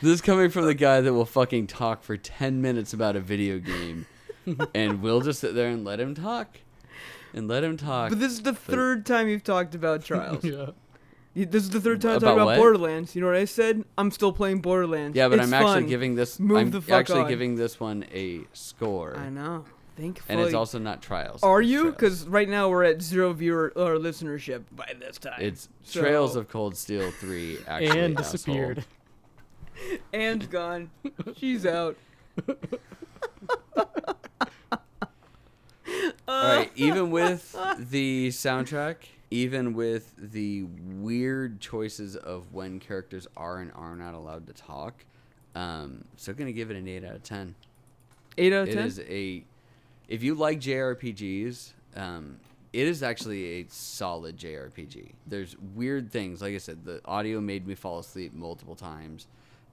this is coming from the guy that will fucking talk for 10 minutes about a video game. (laughs) and we'll just sit there and let him talk. And let him talk. But this is the third time you've talked about (laughs) Trials. Yeah. You- This is the third time I've About talked about what? Borderlands. You know what I said? I'm still playing Borderlands. yeah, but It's I'm actually fun. giving this. Move I'm the fuck actually on. giving this one a score. I know. Thankfully. And it's also not trials. Are it's you? Trails. Because right now we're at zero viewer or listenership by this time. it's So- Trails of Cold Steel 3 actually. and asshole. disappeared. Anne's gone. She's out. All right, even with the soundtrack, even with the weird choices of when characters are and are not allowed to talk, um, still gonna give it an eight out of ten. Eight out of ten. is a, if you like JRPGs, um, it is actually a solid JRPG. There's weird things, like I said, the audio made me fall asleep multiple times,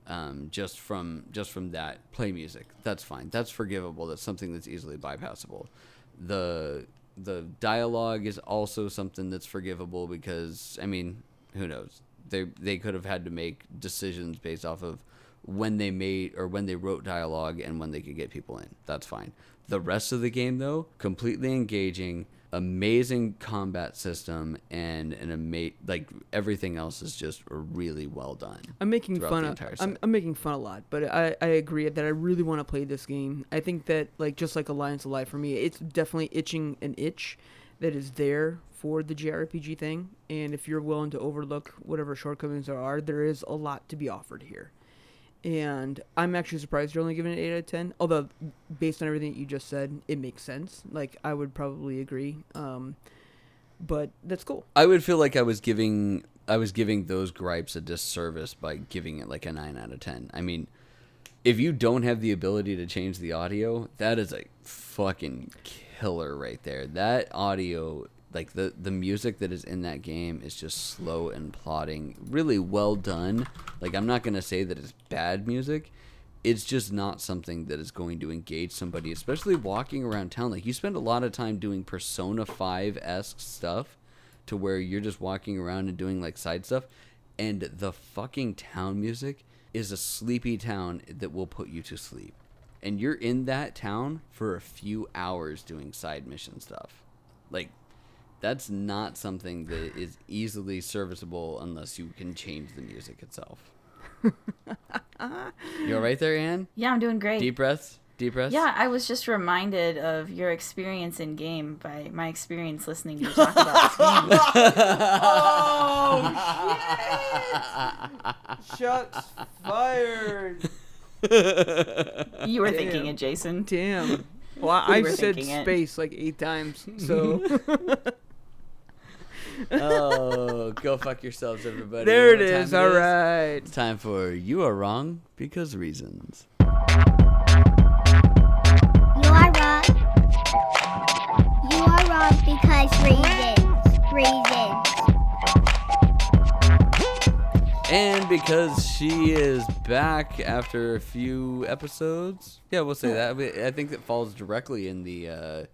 um, just from just from that play music. That's fine. That's forgivable. That's something that's easily bypassable. The the dialogue is also something that's forgivable because I mean, who knows? They they could have had to make decisions based off of when they made or when they wrote dialogue and when they could get people in. That's fine. The rest of the game though, completely engaging, amazing combat system and an ama- like everything else is just really well done. I'm making fun of. I'm. I'm making fun a lot, but I, I agree that I really want to play this game. I think that like just like Alliance of Life for me, it's definitely itching an itch that is there for the JRPG thing. And if you're willing to overlook whatever shortcomings there are, there is a lot to be offered here. And I'm actually surprised you're only giving it eight out of ten. Although, based on everything that you just said, it makes sense. Like I would probably agree. Um, but that's cool. I would feel like I was giving I was giving those gripes a disservice by giving it like a 9 out of 10. I mean, if you don't have the ability to change the audio, that is a fucking killer right there. That audio like the the music that is in that game is just slow and plodding, really well done. Like I'm not going to say that it's bad music. It's just not something that is going to engage somebody, especially walking around town. Like you spend a lot of time doing Persona 5 esque stuff to where you're just walking around and doing like side stuff, and the fucking town music is a sleepy town that will put you to sleep. And you're in that town for a few hours doing side mission stuff. Like that's not something that is easily serviceable unless you can change the music itself. (laughs) you all right there, Anne? Yeah, I'm doing great. Deep breaths. Deep breaths. Yeah, I was just reminded of your experience in game by my experience listening to you talk about this (laughs) oh, Shots fired. You were thinking Damn. it, Jason. Damn. Well, We I were said thinking it. space like eight times, so (laughs) oh, go fuck yourselves, everybody. there You it know what is. time All is? right. It's time for You Are Wrong Because Reasons. You are wrong. You are wrong because reasons. Reasons. And because she is back after a few episodes, yeah, we'll say that. I I think that falls directly in the uh,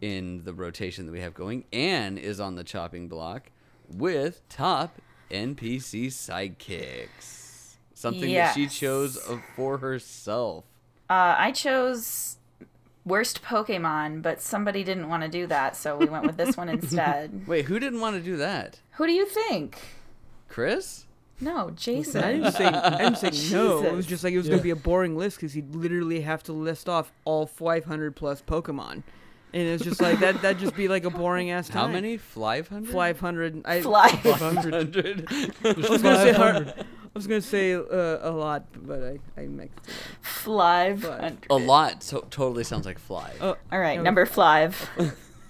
in the rotation that we have going. Anne is on the chopping block with top NPC sidekicks, something that she chose for herself. Uh, I chose worst Pokemon, but somebody didn't want to do that, so we went with this one (laughs) instead. Wait, who didn't want to do that? Who do you think? Chris? No, I Jason. didn't say I didn't say no. It was just like it was gonna be a boring list because he'd literally have to list off all 500 plus Pokemon, and it's just like that. That'd just be like a boring ass time. How many? 500? 500. I, Fly. 500. I was gonna say hard, I was gonna say uh, a lot, but I I mixed it. Five. Five. a lot so, totally sounds like fly. Oh, All right, number five.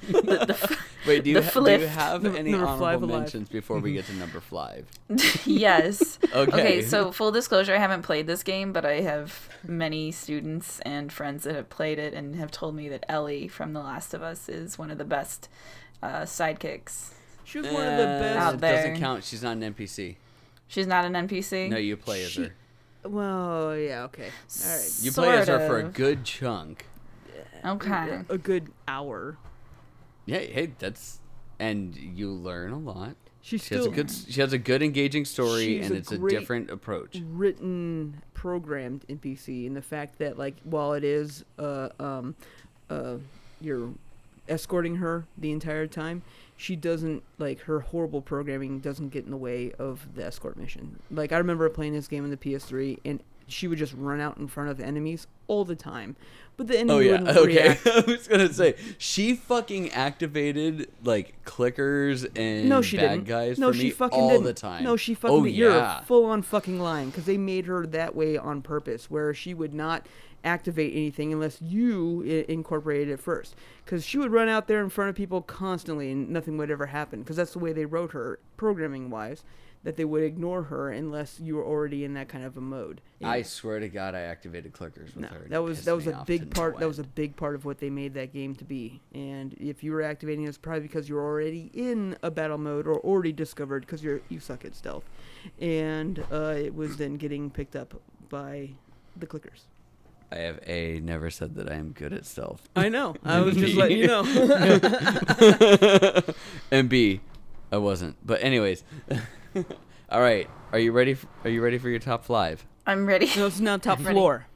The, the, (laughs) Wait, do you, the ha- do you have any number five honorable mentions before we get to number five? (laughs) yes. Okay. Okay, so full disclosure, I haven't played this game, but I have many students and friends that have played it and have told me that Ellie from The Last of Us is one of the best uh, sidekicks. she was one of the Uh, best. Out It there. doesn't count. She's not an NPC. She's not an NPC. No, you play as She- her. Well, yeah, okay, all right. You play as her Sort for a good chunk. Okay. A good hour. Yeah, hey, that's and you learn a lot. She's She has a good. She has a good engaging story, and a it's a different approach. written programmed in NPC and the fact that like while it is uh um uh you're escorting her the entire time she doesn't like her horrible programming doesn't get in the way of the escort mission like i remember playing this game on the ps3 and she would just run out in front of enemies all the time but the enemy Oh yeah. wouldn't (laughs) Okay. react. (laughs) I was gonna say she fucking activated like clickers and No, she bad didn't. guys no, for she me fucking all didn't. the time. No, she fucking. Oh did. You're a full-on fucking lying because they made her that way on purpose, where she would not activate anything unless you I- incorporated it first. Because she would run out there in front of people constantly, and nothing would ever happen. Because that's the way they wrote her, programming-wise. That they would ignore her unless you were already in that kind of a mode. I swear to God, I activated clickers with No, her. that was that was a big part. That was a big part of what they made that game to be. And if you were activating it, it's probably because you're already in a battle mode or already discovered because you're you suck at stealth, and uh, it was then getting picked up by the clickers. I have a never said that I am good at stealth. I know. (laughs) I was just letting you know. (laughs) and B, I wasn't. But anyways, (laughs) (laughs) all right. Are you ready? f are you ready for your top five? I'm ready. so it's now (laughs) top Ready. floor.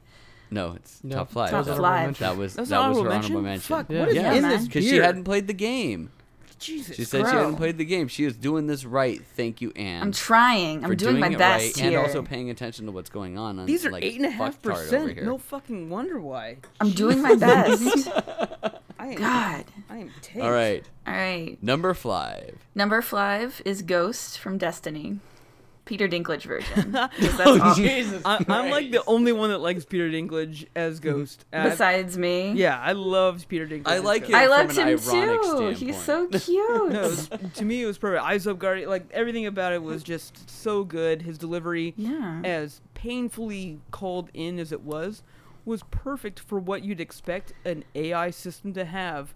No, it's No, top five. top That- five. That was That's that an was her honorable honorable mention? mention. Fuck, Yeah. what is Yeah, in man. this Because she beer? hadn't played the game. Jesus. She said she hadn't played the game. She is doing this right. Thank you, Anne. I'm trying. for I'm doing, my it best right here. and also paying attention to what's going on. on These are like, eight and a half fucktard over percent. here. No fucking wonder why. I'm doing my best. (laughs) I am, God. I am taste. All right, All right. number five. Number five is Ghost from Destiny. Peter Dinklage version. (laughs) that's Oh, all- Jesus I, I'm like the only one that likes Peter Dinklage as Ghost. Uh, Besides me. yeah, I loved Peter Dinklage. I like him. I from loved him ironic too. He's so (laughs) cute. No, was, to me, it was perfect. Eyes Up Guardian, like everything about it was just so good. His delivery, yeah. as painfully called in as it was, was perfect for what you'd expect an AI system to have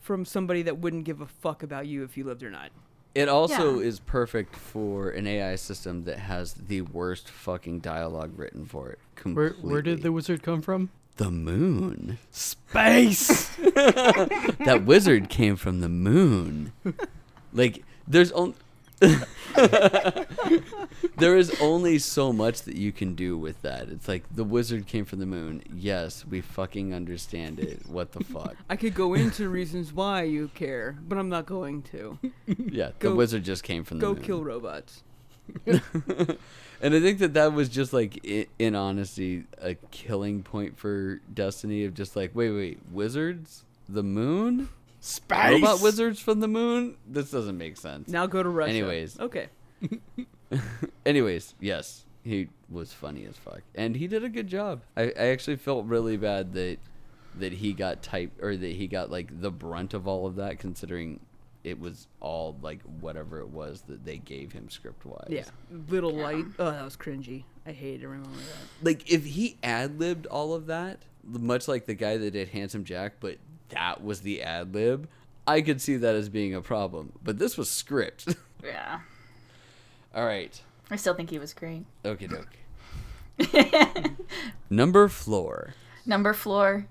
from somebody that wouldn't give a fuck about you if you lived or not. It also Yeah. is perfect for an AI system that has the worst fucking dialogue written for it. Where where did the wizard come from? the moon? Space. (laughs) that wizard came from the moon. Like there's only (laughs) there is only so much that you can do with that. It's like the wizard came from the moon. Yes, we fucking understand it. What the fuck? I could go into reasons why you care, but I'm not going to. Yeah, the wizard just came from the Go moon. Go kill robots. (laughs) and I think that that was just like, i- in honesty, a killing point for Destiny of just like, wait, wait, wizards, the moon, Space. robot wizards from the moon. This doesn't make sense. Now go to Russia. Anyways. Okay. (laughs) Anyways, yes, he was funny as fuck, and he did a good job. I, I actually felt really bad that that he got type or that he got like the brunt of all of that, considering it was all like whatever it was that they gave him script wise. Yeah. Little light. Oh, that was cringy. I hate to remember that. like if he ad libbed all of that, much like the guy that did Handsome Jack, but that was the ad lib, I could see that as being a problem. But this was script. (laughs) Yeah. all right. I still think he was great. Okay, doke. (laughs) Number floor. Number floor.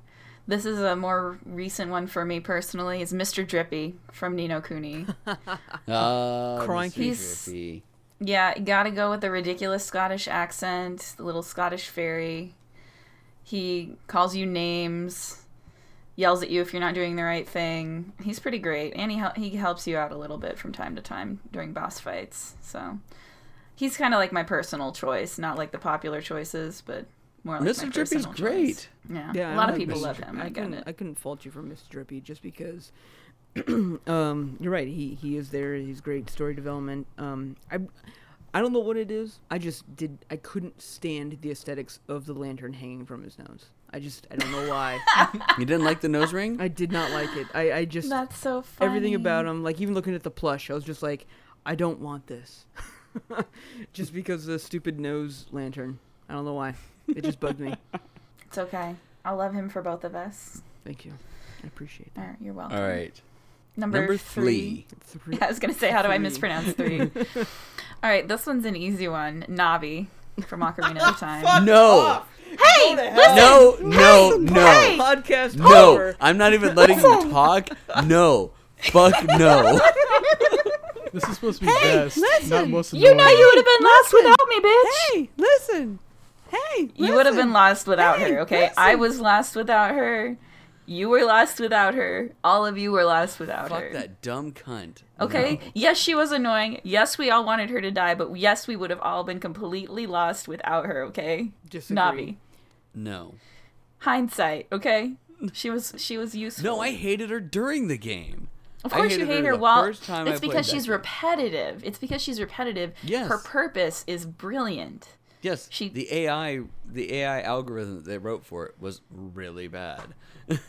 This is a more recent one for me personally. Is Mr. Drippy from Ni no Kuni. (laughs) Uh, Crying Mr. He's- Drippy. yeah, gotta go with the ridiculous Scottish accent, the little Scottish fairy. He calls you names, yells at you if you're not doing the right thing. He's pretty great, and he hel- he helps you out a little bit from time to time during boss fights. So he's kind of like my personal choice, not like the popular choices, but more like Mr. Drippy's great. Yeah, Yeah, a lot of people Mr. love him. I, get couldn't, it. I couldn't fault you for Mr. Drippy just because. (clears throat) um, you're right. He he is there. He's great story development. Um, I. I don't know what it is. I just did. I couldn't stand the aesthetics of the lantern hanging from his nose. I just. I don't know why. (laughs) You didn't like the nose ring? I did not like it. I. I just. That's so funny. everything about him. Like even looking at the plush, I was just like, I don't want this. (laughs) just because of the stupid nose lantern. I don't know why. It just bugged me. (laughs) It's okay. I'll love him for both of us. Thank you. I appreciate All that. right, you're welcome. All right. Number, Number three. three. Three- I was gonna say, how do I mispronounce three? All right, this one's an easy one. Navi from Ocarina of Time. No. Hey, listen. No, no, no. Hey! Podcast No. over. I'm not even letting you talk. No. Fuck no. (laughs) This is supposed to be best, not most You know you would have been lost without me, bitch. Hey, listen. Hey, you would have been lost without Hey, her, okay? I was lost without her. You were lost without her. All of you were lost without her. Fuck that dumb cunt. Okay. Yes, she was annoying. Yes, we all wanted her to die, but yes, we would have all been completely lost without her. Okay. Disagree. Navi. No. Hindsight. Okay. She was she was useful. No, I hated her during the game. Of course you hate her her. the Well, first time I it's played because she's game. repetitive. It's because she's repetitive. Yes. Her purpose is brilliant. Yes, She- the AI, the AI algorithm that they wrote for it was really bad. (laughs)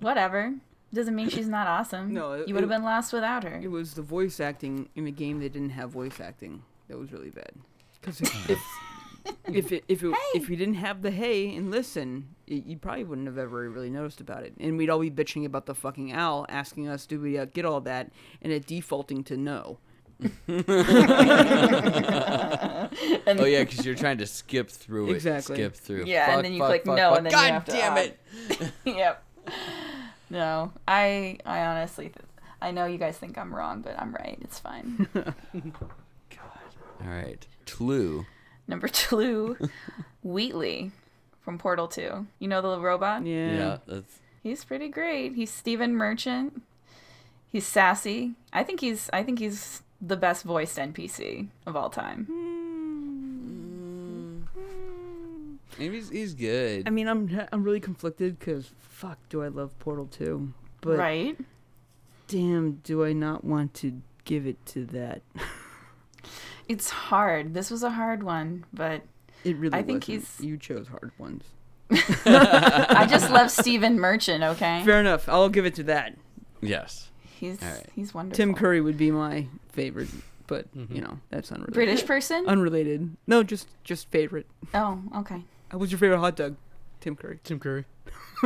Whatever. Doesn't mean she's not awesome. No, it- you would have been lost without her. It was the voice acting in a game that didn't have voice acting that was really bad. Because if (laughs) if (laughs) if it, if, it, if we didn't have the hey and listen, y you probably wouldn't have ever really noticed about it, and we'd all be bitching about the fucking owl, asking us, "Do we uh, get all that?" and it defaulting to no. (laughs) Oh yeah, because you're trying to skip through it. Exactly. Skip through. Yeah, and then you fuck, click fuck, no, fuck. and then you God have to damn it. (laughs) yep. No, I I honestly, th- I know you guys think I'm wrong, but I'm right. It's fine. God. All right. Tlu. Number two, Wheatley from Portal Two. You know the little robot? Yeah. Yeah, that's He's pretty great. He's Stephen Merchant. He's sassy. I think he's I think he's the best voiced NPC of all time. Hmm. maybe he's, he's good. I mean, I'm I'm really conflicted because fuck, do I love Portal 2? But right? damn, do I not want to give it to that? (laughs) It's hard. This was a hard one, but It really I think wasn't. he's- You chose hard ones. (laughs) I just love Stephen Merchant, okay? Fair enough. I'll give it to that. yes. He's All right. he's wonderful. Tim Curry would be my favorite, but Mhm. you know that's unrelated. British person? Unrelated. No, just just favorite. Oh, okay. Uh, What's your favorite hot dog? Tim Curry. Tim Curry. (laughs)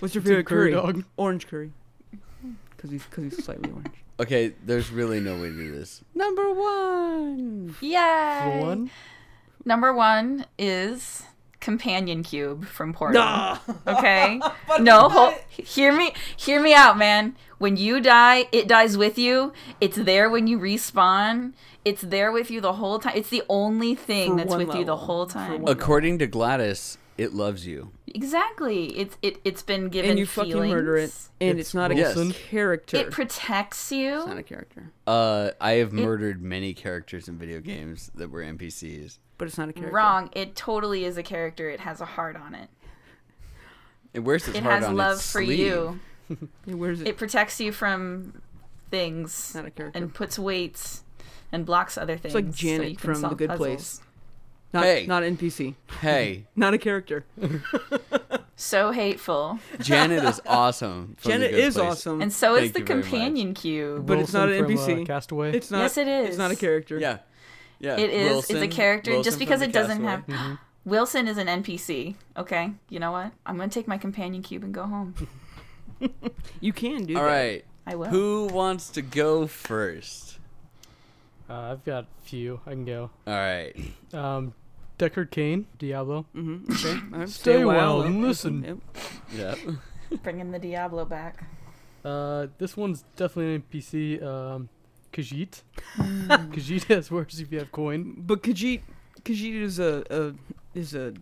What's your Tim favorite Curry curry? dog. Orange curry. Because he's because he's slightly orange. (laughs) Okay, there's really no way to do this. Number one. Yay! One, Number one is Companion Cube from Portal. Nah. (laughs) Okay. (laughs) no, hol- hear me, hear me out, man. When you die, it dies with you. It's there when you respawn. It's there with you the whole time. It's the only thing For that's one with you the whole time. one- According to GLaDOS, it loves you. Exactly. It's it. It's been given and you fucking murder it, and It's it's, not a character. It protects you. it's not a character, Uh, I have murdered many characters in video games that were NPCs. but it's not a character. Wrong. It totally is a character. It has a heart on it. It wears its It heart has love its for sleeve. you. (laughs) Yeah, Where's it? It protects you from things not a character. and puts weights and blocks other things. It's like so Janet you can from The solve Good puzzles. Place. Not Hey. not NPC. Hey, (laughs) Not a character. (laughs) So hateful. Janet is awesome. Janet is Place. awesome. And so is the you very much. companion cube. But it's not an Wilson from, NPC. Uh, Castaway. it's not. Yes, it is. It's not a character. Yeah, yeah. It is. Wilson, it's a character Wilson just because it doesn't Castaway. have. Mhm. Wilson is an NPC. Okay. You know what? I'm gonna take my companion cube and go home. (laughs) You can do All that. right. I will. Who wants to go first? Uh, I've got a few. I can go. All right. (clears throat) Um, Deckard Cain, Diablo. Mm-hmm. Okay. (laughs) All right. Stay a while well and listen. Yep. Yeah. (laughs) Bringing the Diablo back. Uh, this one's definitely an NPC. Um, Khajiit. (laughs) Khajiit has words if you have coin. But Khajiit, Khajiit is a, a is a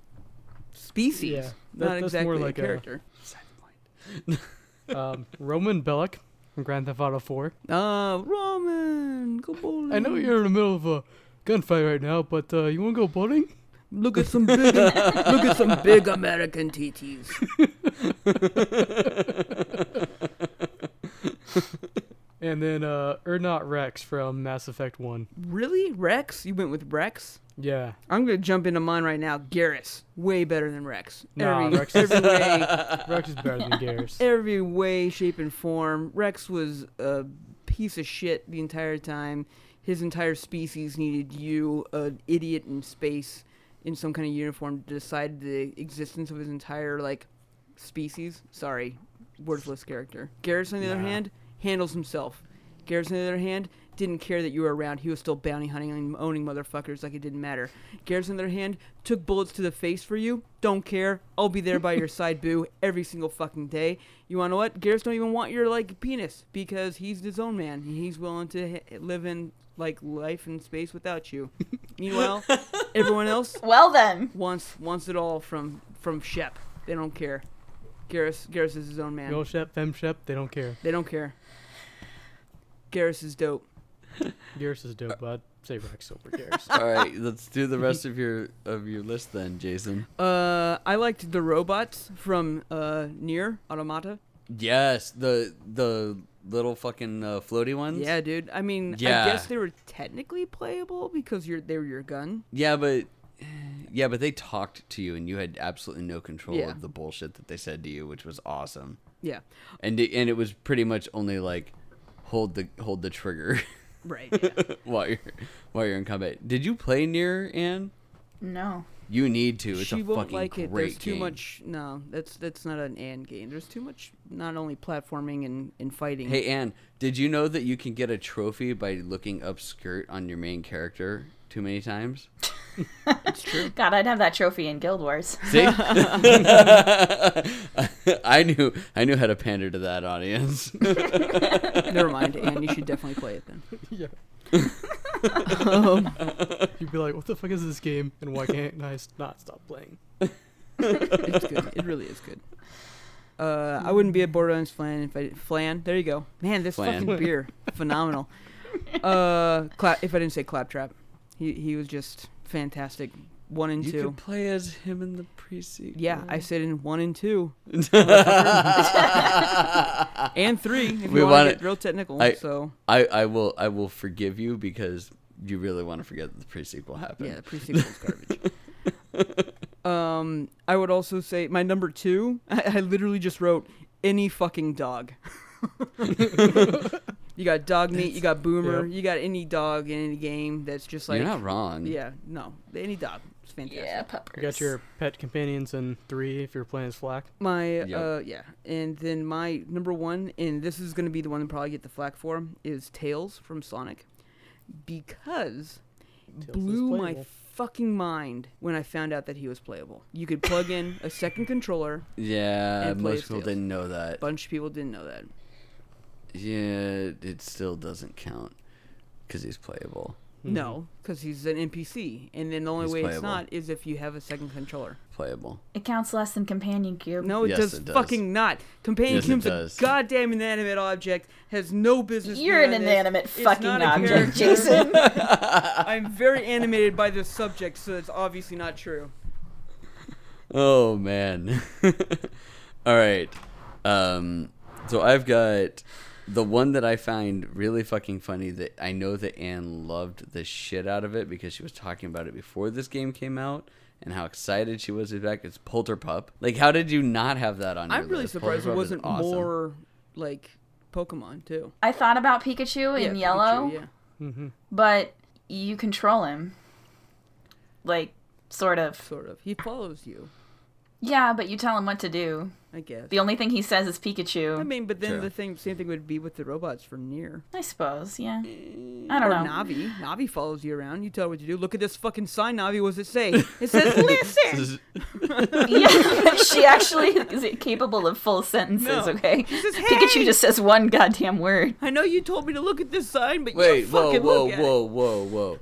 species, Yeah, that- not that's exactly more a like a- character. Um, Roman Bellic from Grand Theft Auto 4. Uh, Roman, go bowling. I know you're in the middle of a gunfight right now, but uh, you want to go bowling? Look at some big, look at some big American TTs. (laughs) (laughs) And then uh, Urdnot Wrex from Mass Effect 1. Really, Wrex? You went with Wrex? Yeah. I'm gonna jump into mine right now. Garrus, way better than Wrex. Nah, every, Wrex is- every way, (laughs) Wrex is better than Garrus. (laughs) every way, shape, and form. Wrex was a piece of shit the entire time. His entire species needed you, an idiot in space, in some kind of uniform, to decide the existence of his entire like species. Sorry, worthless character. Garrus, on the other hand, handles himself. Garrus, on the other hand, didn't care that you were around. He was still bounty hunting and owning motherfuckers like it didn't matter. Garrus, on the other hand, took bullets to the face for you. Don't care. I'll be there by your (laughs) side, boo, every single fucking day. You wanna know what? Garrus don't even want your like penis because he's his own man. He's willing to h- live in like life and space without you. (laughs) Meanwhile, everyone else Well then. wants wants it all from from Shep. They don't care. Garrus Garrus is his own man. Girl Shep, Fem Shep, they don't care. They don't care. Garrus is dope. (laughs) Garrus is dope, but I'd say Wrex over Garrus. (laughs) All right. Let's do the rest of your of your list then, Jason. Uh, I liked the robots from uh Nier Automata. Yes, the the little fucking uh, floaty ones. Yeah, dude. I mean, Yeah. I guess they were technically playable because you're they were your gun. Yeah, but yeah, but they talked to you, and you had absolutely no control Yeah. of the bullshit that they said to you, which was awesome. Yeah. and it, and it was pretty much only like hold the hold the trigger Right. Yeah. (laughs) while you're while you're in combat. Did you play Nier Anne? No. You need to. It's she a won't fucking like great it. There's too game. much. No, that's that's not an and game. There's too much. Not only platforming and, and fighting. Hey Anne, did you know that you can get a trophy by looking up skirt on your main character too many times? (laughs) it's true. God, I'd have that trophy in Guild Wars. (laughs) See, (laughs) I knew I knew how to pander to that audience. Never mind, Anne. you should definitely play it then. yeah. Um, (laughs) You'd be like, what the fuck is this game? And why can't I s- not stop playing? it's good. It really is good. Uh, I wouldn't be a Borderlands flan if I didn't. Flan. There you go. Man, this Flan. fucking beer, phenomenal. (laughs) Uh, cla- if I didn't say Claptrap, he he was just fantastic. One and you two. could play as him in the pre-sequel. Yeah, I said in one and two (laughs) and three. If We you want want to get real technical, I- so I, I will I will forgive you because you really want to forget that the pre-sequel happened. yeah, the pre-sequel is garbage. (laughs) um, I would also say my number two. I, I literally just wrote any fucking dog. (laughs) you got dog meat. You got boomer. Yep. You got any dog in any game that's just like You're not wrong. yeah, no, any dog. It's fantastic. Yeah, puppers. You got your pet companions in three if you're playing as FL4K. My Yep. uh yeah, and then my number one, and this is gonna be the one that probably get the flack for, is Tails from Sonic, because Tails blew my fucking mind when I found out that he was playable. You could plug in a second controller. Yeah, And most people Tails. didn't know that. A bunch of people didn't know that. Yeah, it still doesn't count because he's playable. No, because he's an NPC, and then the only He's way it's not is if you have a second controller. Playable. It counts less than companion cube. No, it Yes, does it does. fucking not. Companion Yes, it Cube's a goddamn inanimate object. Has no business. You're an being on this. inanimate It's fucking object. Jason. (laughs) I'm very animated by this subject, so it's obviously not true. Oh man. (laughs) All right. Um so I've got the one that I find really fucking funny that I know that Anne loved the shit out of it because she was talking about it before this game came out and how excited she was to be back. It's Polterpup. Like how did you not have that on your I'm really list? surprised Polterpup it is wasn't awesome. more like Pokemon too. I thought about Pikachu Yeah, in Pikachu, yellow, yeah. Mm-hmm. but you control him. Like, sort of. sort of. He follows you, Yeah, but you tell him what to do. I guess. The only thing he says is Pikachu. I mean, but then True. the thing, same thing would be with the robots for Nier. I suppose, yeah. I I don't or know. Navi. Navi follows you around. You tell her what to do. Look at this fucking sign, Navi. What does it say? (laughs) It says listen. (laughs) yeah, she actually is capable of full sentences, No. okay? says, Pikachu just says one goddamn word. I know you told me to look at this sign, but Wait, you whoa, fucking whoa, look at whoa, whoa, whoa.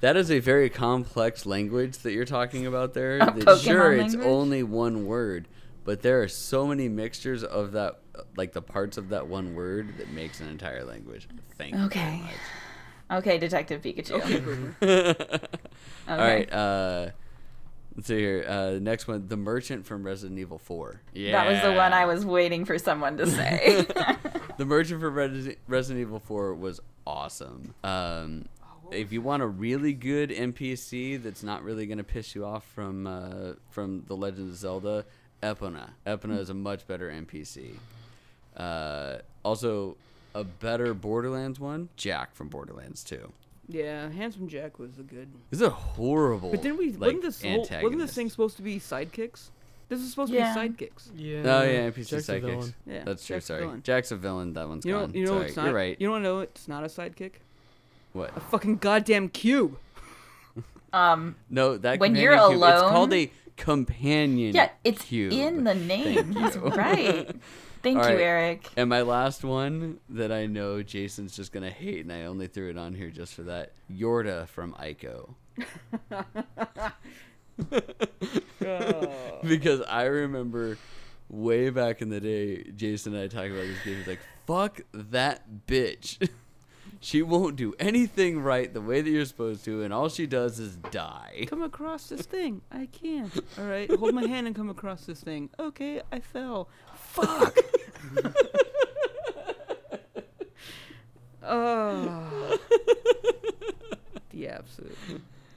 That is a very complex language that you're talking about there. A That- Pokemon sure, it's only one word, but there are so many mixtures of that, like the parts of that one word that makes an entire language. Thank you very Okay. much. Okay, Detective Pikachu. it. Okay. (laughs) (laughs) All right. Uh, let's see here. Uh, next one, the merchant from Resident Evil 4. Yeah, That was the one I was waiting for someone to say. (laughs) The merchant from Resi- Resident Evil 4 was awesome. Um, if you want a really good NPC that's not really going to piss you off from uh, from The Legend of Zelda, Epona. Epona is a much better NPC. Uh, also, a better Borderlands one, Jack from Borderlands 2. Yeah, Handsome Jack was a good. This is a horrible. But then we like, wasn't this whole, wasn't this thing supposed to be sidekicks? This is supposed Yeah. to be sidekicks. Yeah. Oh yeah, NPC Jack's a sidekicks. Yeah, That's true. Jack's sorry, villain. Jack's a villain. That one's You know, gone. you know, sorry. it's not. You're right. You don't know it's not a sidekick. what? A fucking goddamn cube. um, No, that When you're cube, it's called alone- a companion. yeah, it's cube. in the (laughs) name. Thank He's right. Thank All you, right. Eric. And my last one that I know Jason's just gonna hate, and I only threw it on here just for that. Yorda from Ico. (laughs) (laughs) because I remember way back in the day, Jason and I talked about this game. He's like, "Fuck that bitch." She won't do anything right the way that you're supposed to, and all she does is die. Come across this (laughs) thing. I can't. All right, hold my hand and come across this thing. Okay, I fell. Fuck. oh. (laughs) The absolute.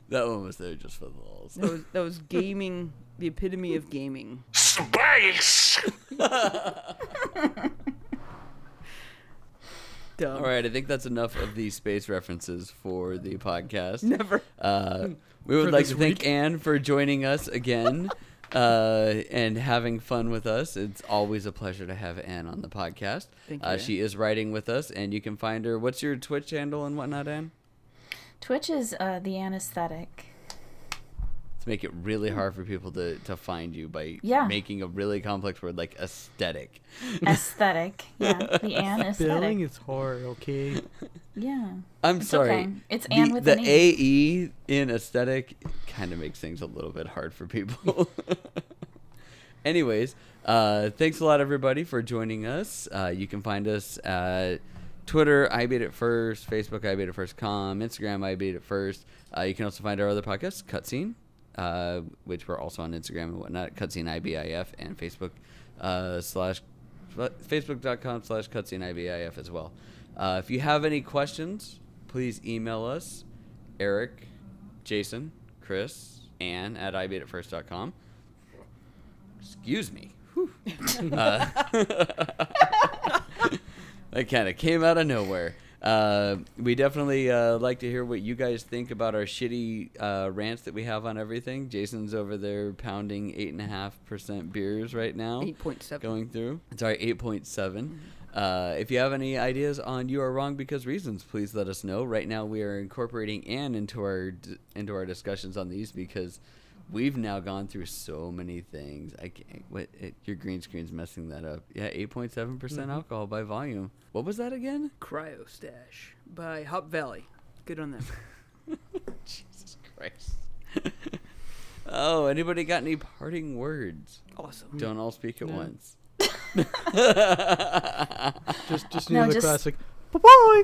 That one was there just for the lulls. That was that was gaming. The epitome of gaming. Space! (laughs) Dumb. All right, I think that's enough of the space references for the podcast. Never. Uh, we would For like this to thank. Anne for joining us again (laughs) uh, and having fun with us. It's always a pleasure to have Anne on the podcast. Thank you, Uh, she is writing with us, and you can find her. What's your Twitch handle and whatnot, Anne? Twitch is uh, the anesthetic. To make it really hard for people to, to find you by Yeah. making a really complex word like aesthetic. Aesthetic. Yeah, the (laughs) anesthetic. Spelling is hard, okay? Yeah. I'm It's sorry. okay. It's the, Anne with the an E. AE in aesthetic kind of makes things a little bit hard for people. (laughs) Anyways, uh, thanks a lot, everybody, for joining us. Uh, you can find us at Twitter, I beat it first, Facebook, I beat it first, com, Instagram, I beat it first. Uh, you can also find our other podcast, Cutscene, uh, which we're also on Instagram and whatnot, Cutscene IBIF, and Facebook uh, slash facebook.com slash cutscene IBIF as well. Uh, if you have any questions, please email us, Eric, Jason, Chris, Ann at ibeatitfirst.com. Excuse me. (laughs) Uh, (laughs) that kind of came out of nowhere. Uh, we definitely uh, like to hear what you guys think about our shitty uh, rants that we have on everything. Jason's over there pounding eight and a half percent beers right now. 8.7. going through. Sorry, eight point seven. Uh, if you have any ideas on you are wrong because reasons, please let us know. Right now, we are incorporating Anne into our into our discussions on these because we've now gone through so many things. I can't. What it, your green screen's messing that up. Yeah, eight point seven percent mm-hmm. alcohol by volume. What was that again? Cryo Stash by Hop Valley. Good on them. (laughs) Jesus Christ. (laughs) oh, anybody got any parting words? awesome. Don't all speak at No. once. (laughs) Just just No, another just- classic. Bye bye.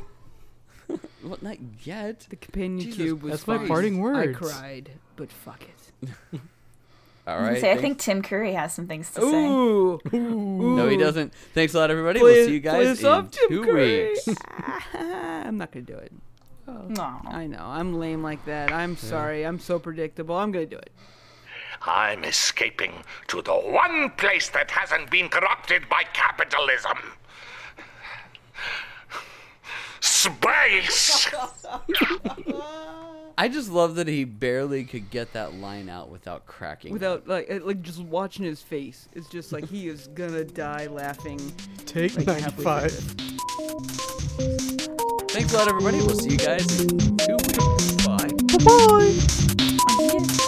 well, not yet. The companion Jesus cube was That's my parting parting I cried, but fuck it. All I was gonna right. say, I think Tim Curry has some things to say. Ooh. No, he doesn't. Thanks a lot, everybody. Play- we'll see you guys in up, Tim two Curry. weeks. (laughs) I'm not gonna do it. Oh, Aw. I know. I'm lame like that. I'm sorry. I'm so predictable. I'm gonna do it. I'm escaping to the one place that hasn't been corrupted by capitalism. Space! (laughs) (laughs) I just love that he barely could get that line out without cracking. Without up. like like just watching his face, it's just like he is gonna die laughing. Take Like ninety halfway five. Thanks a lot, everybody. We'll see you guys in two weeks. Bye. Bye bye.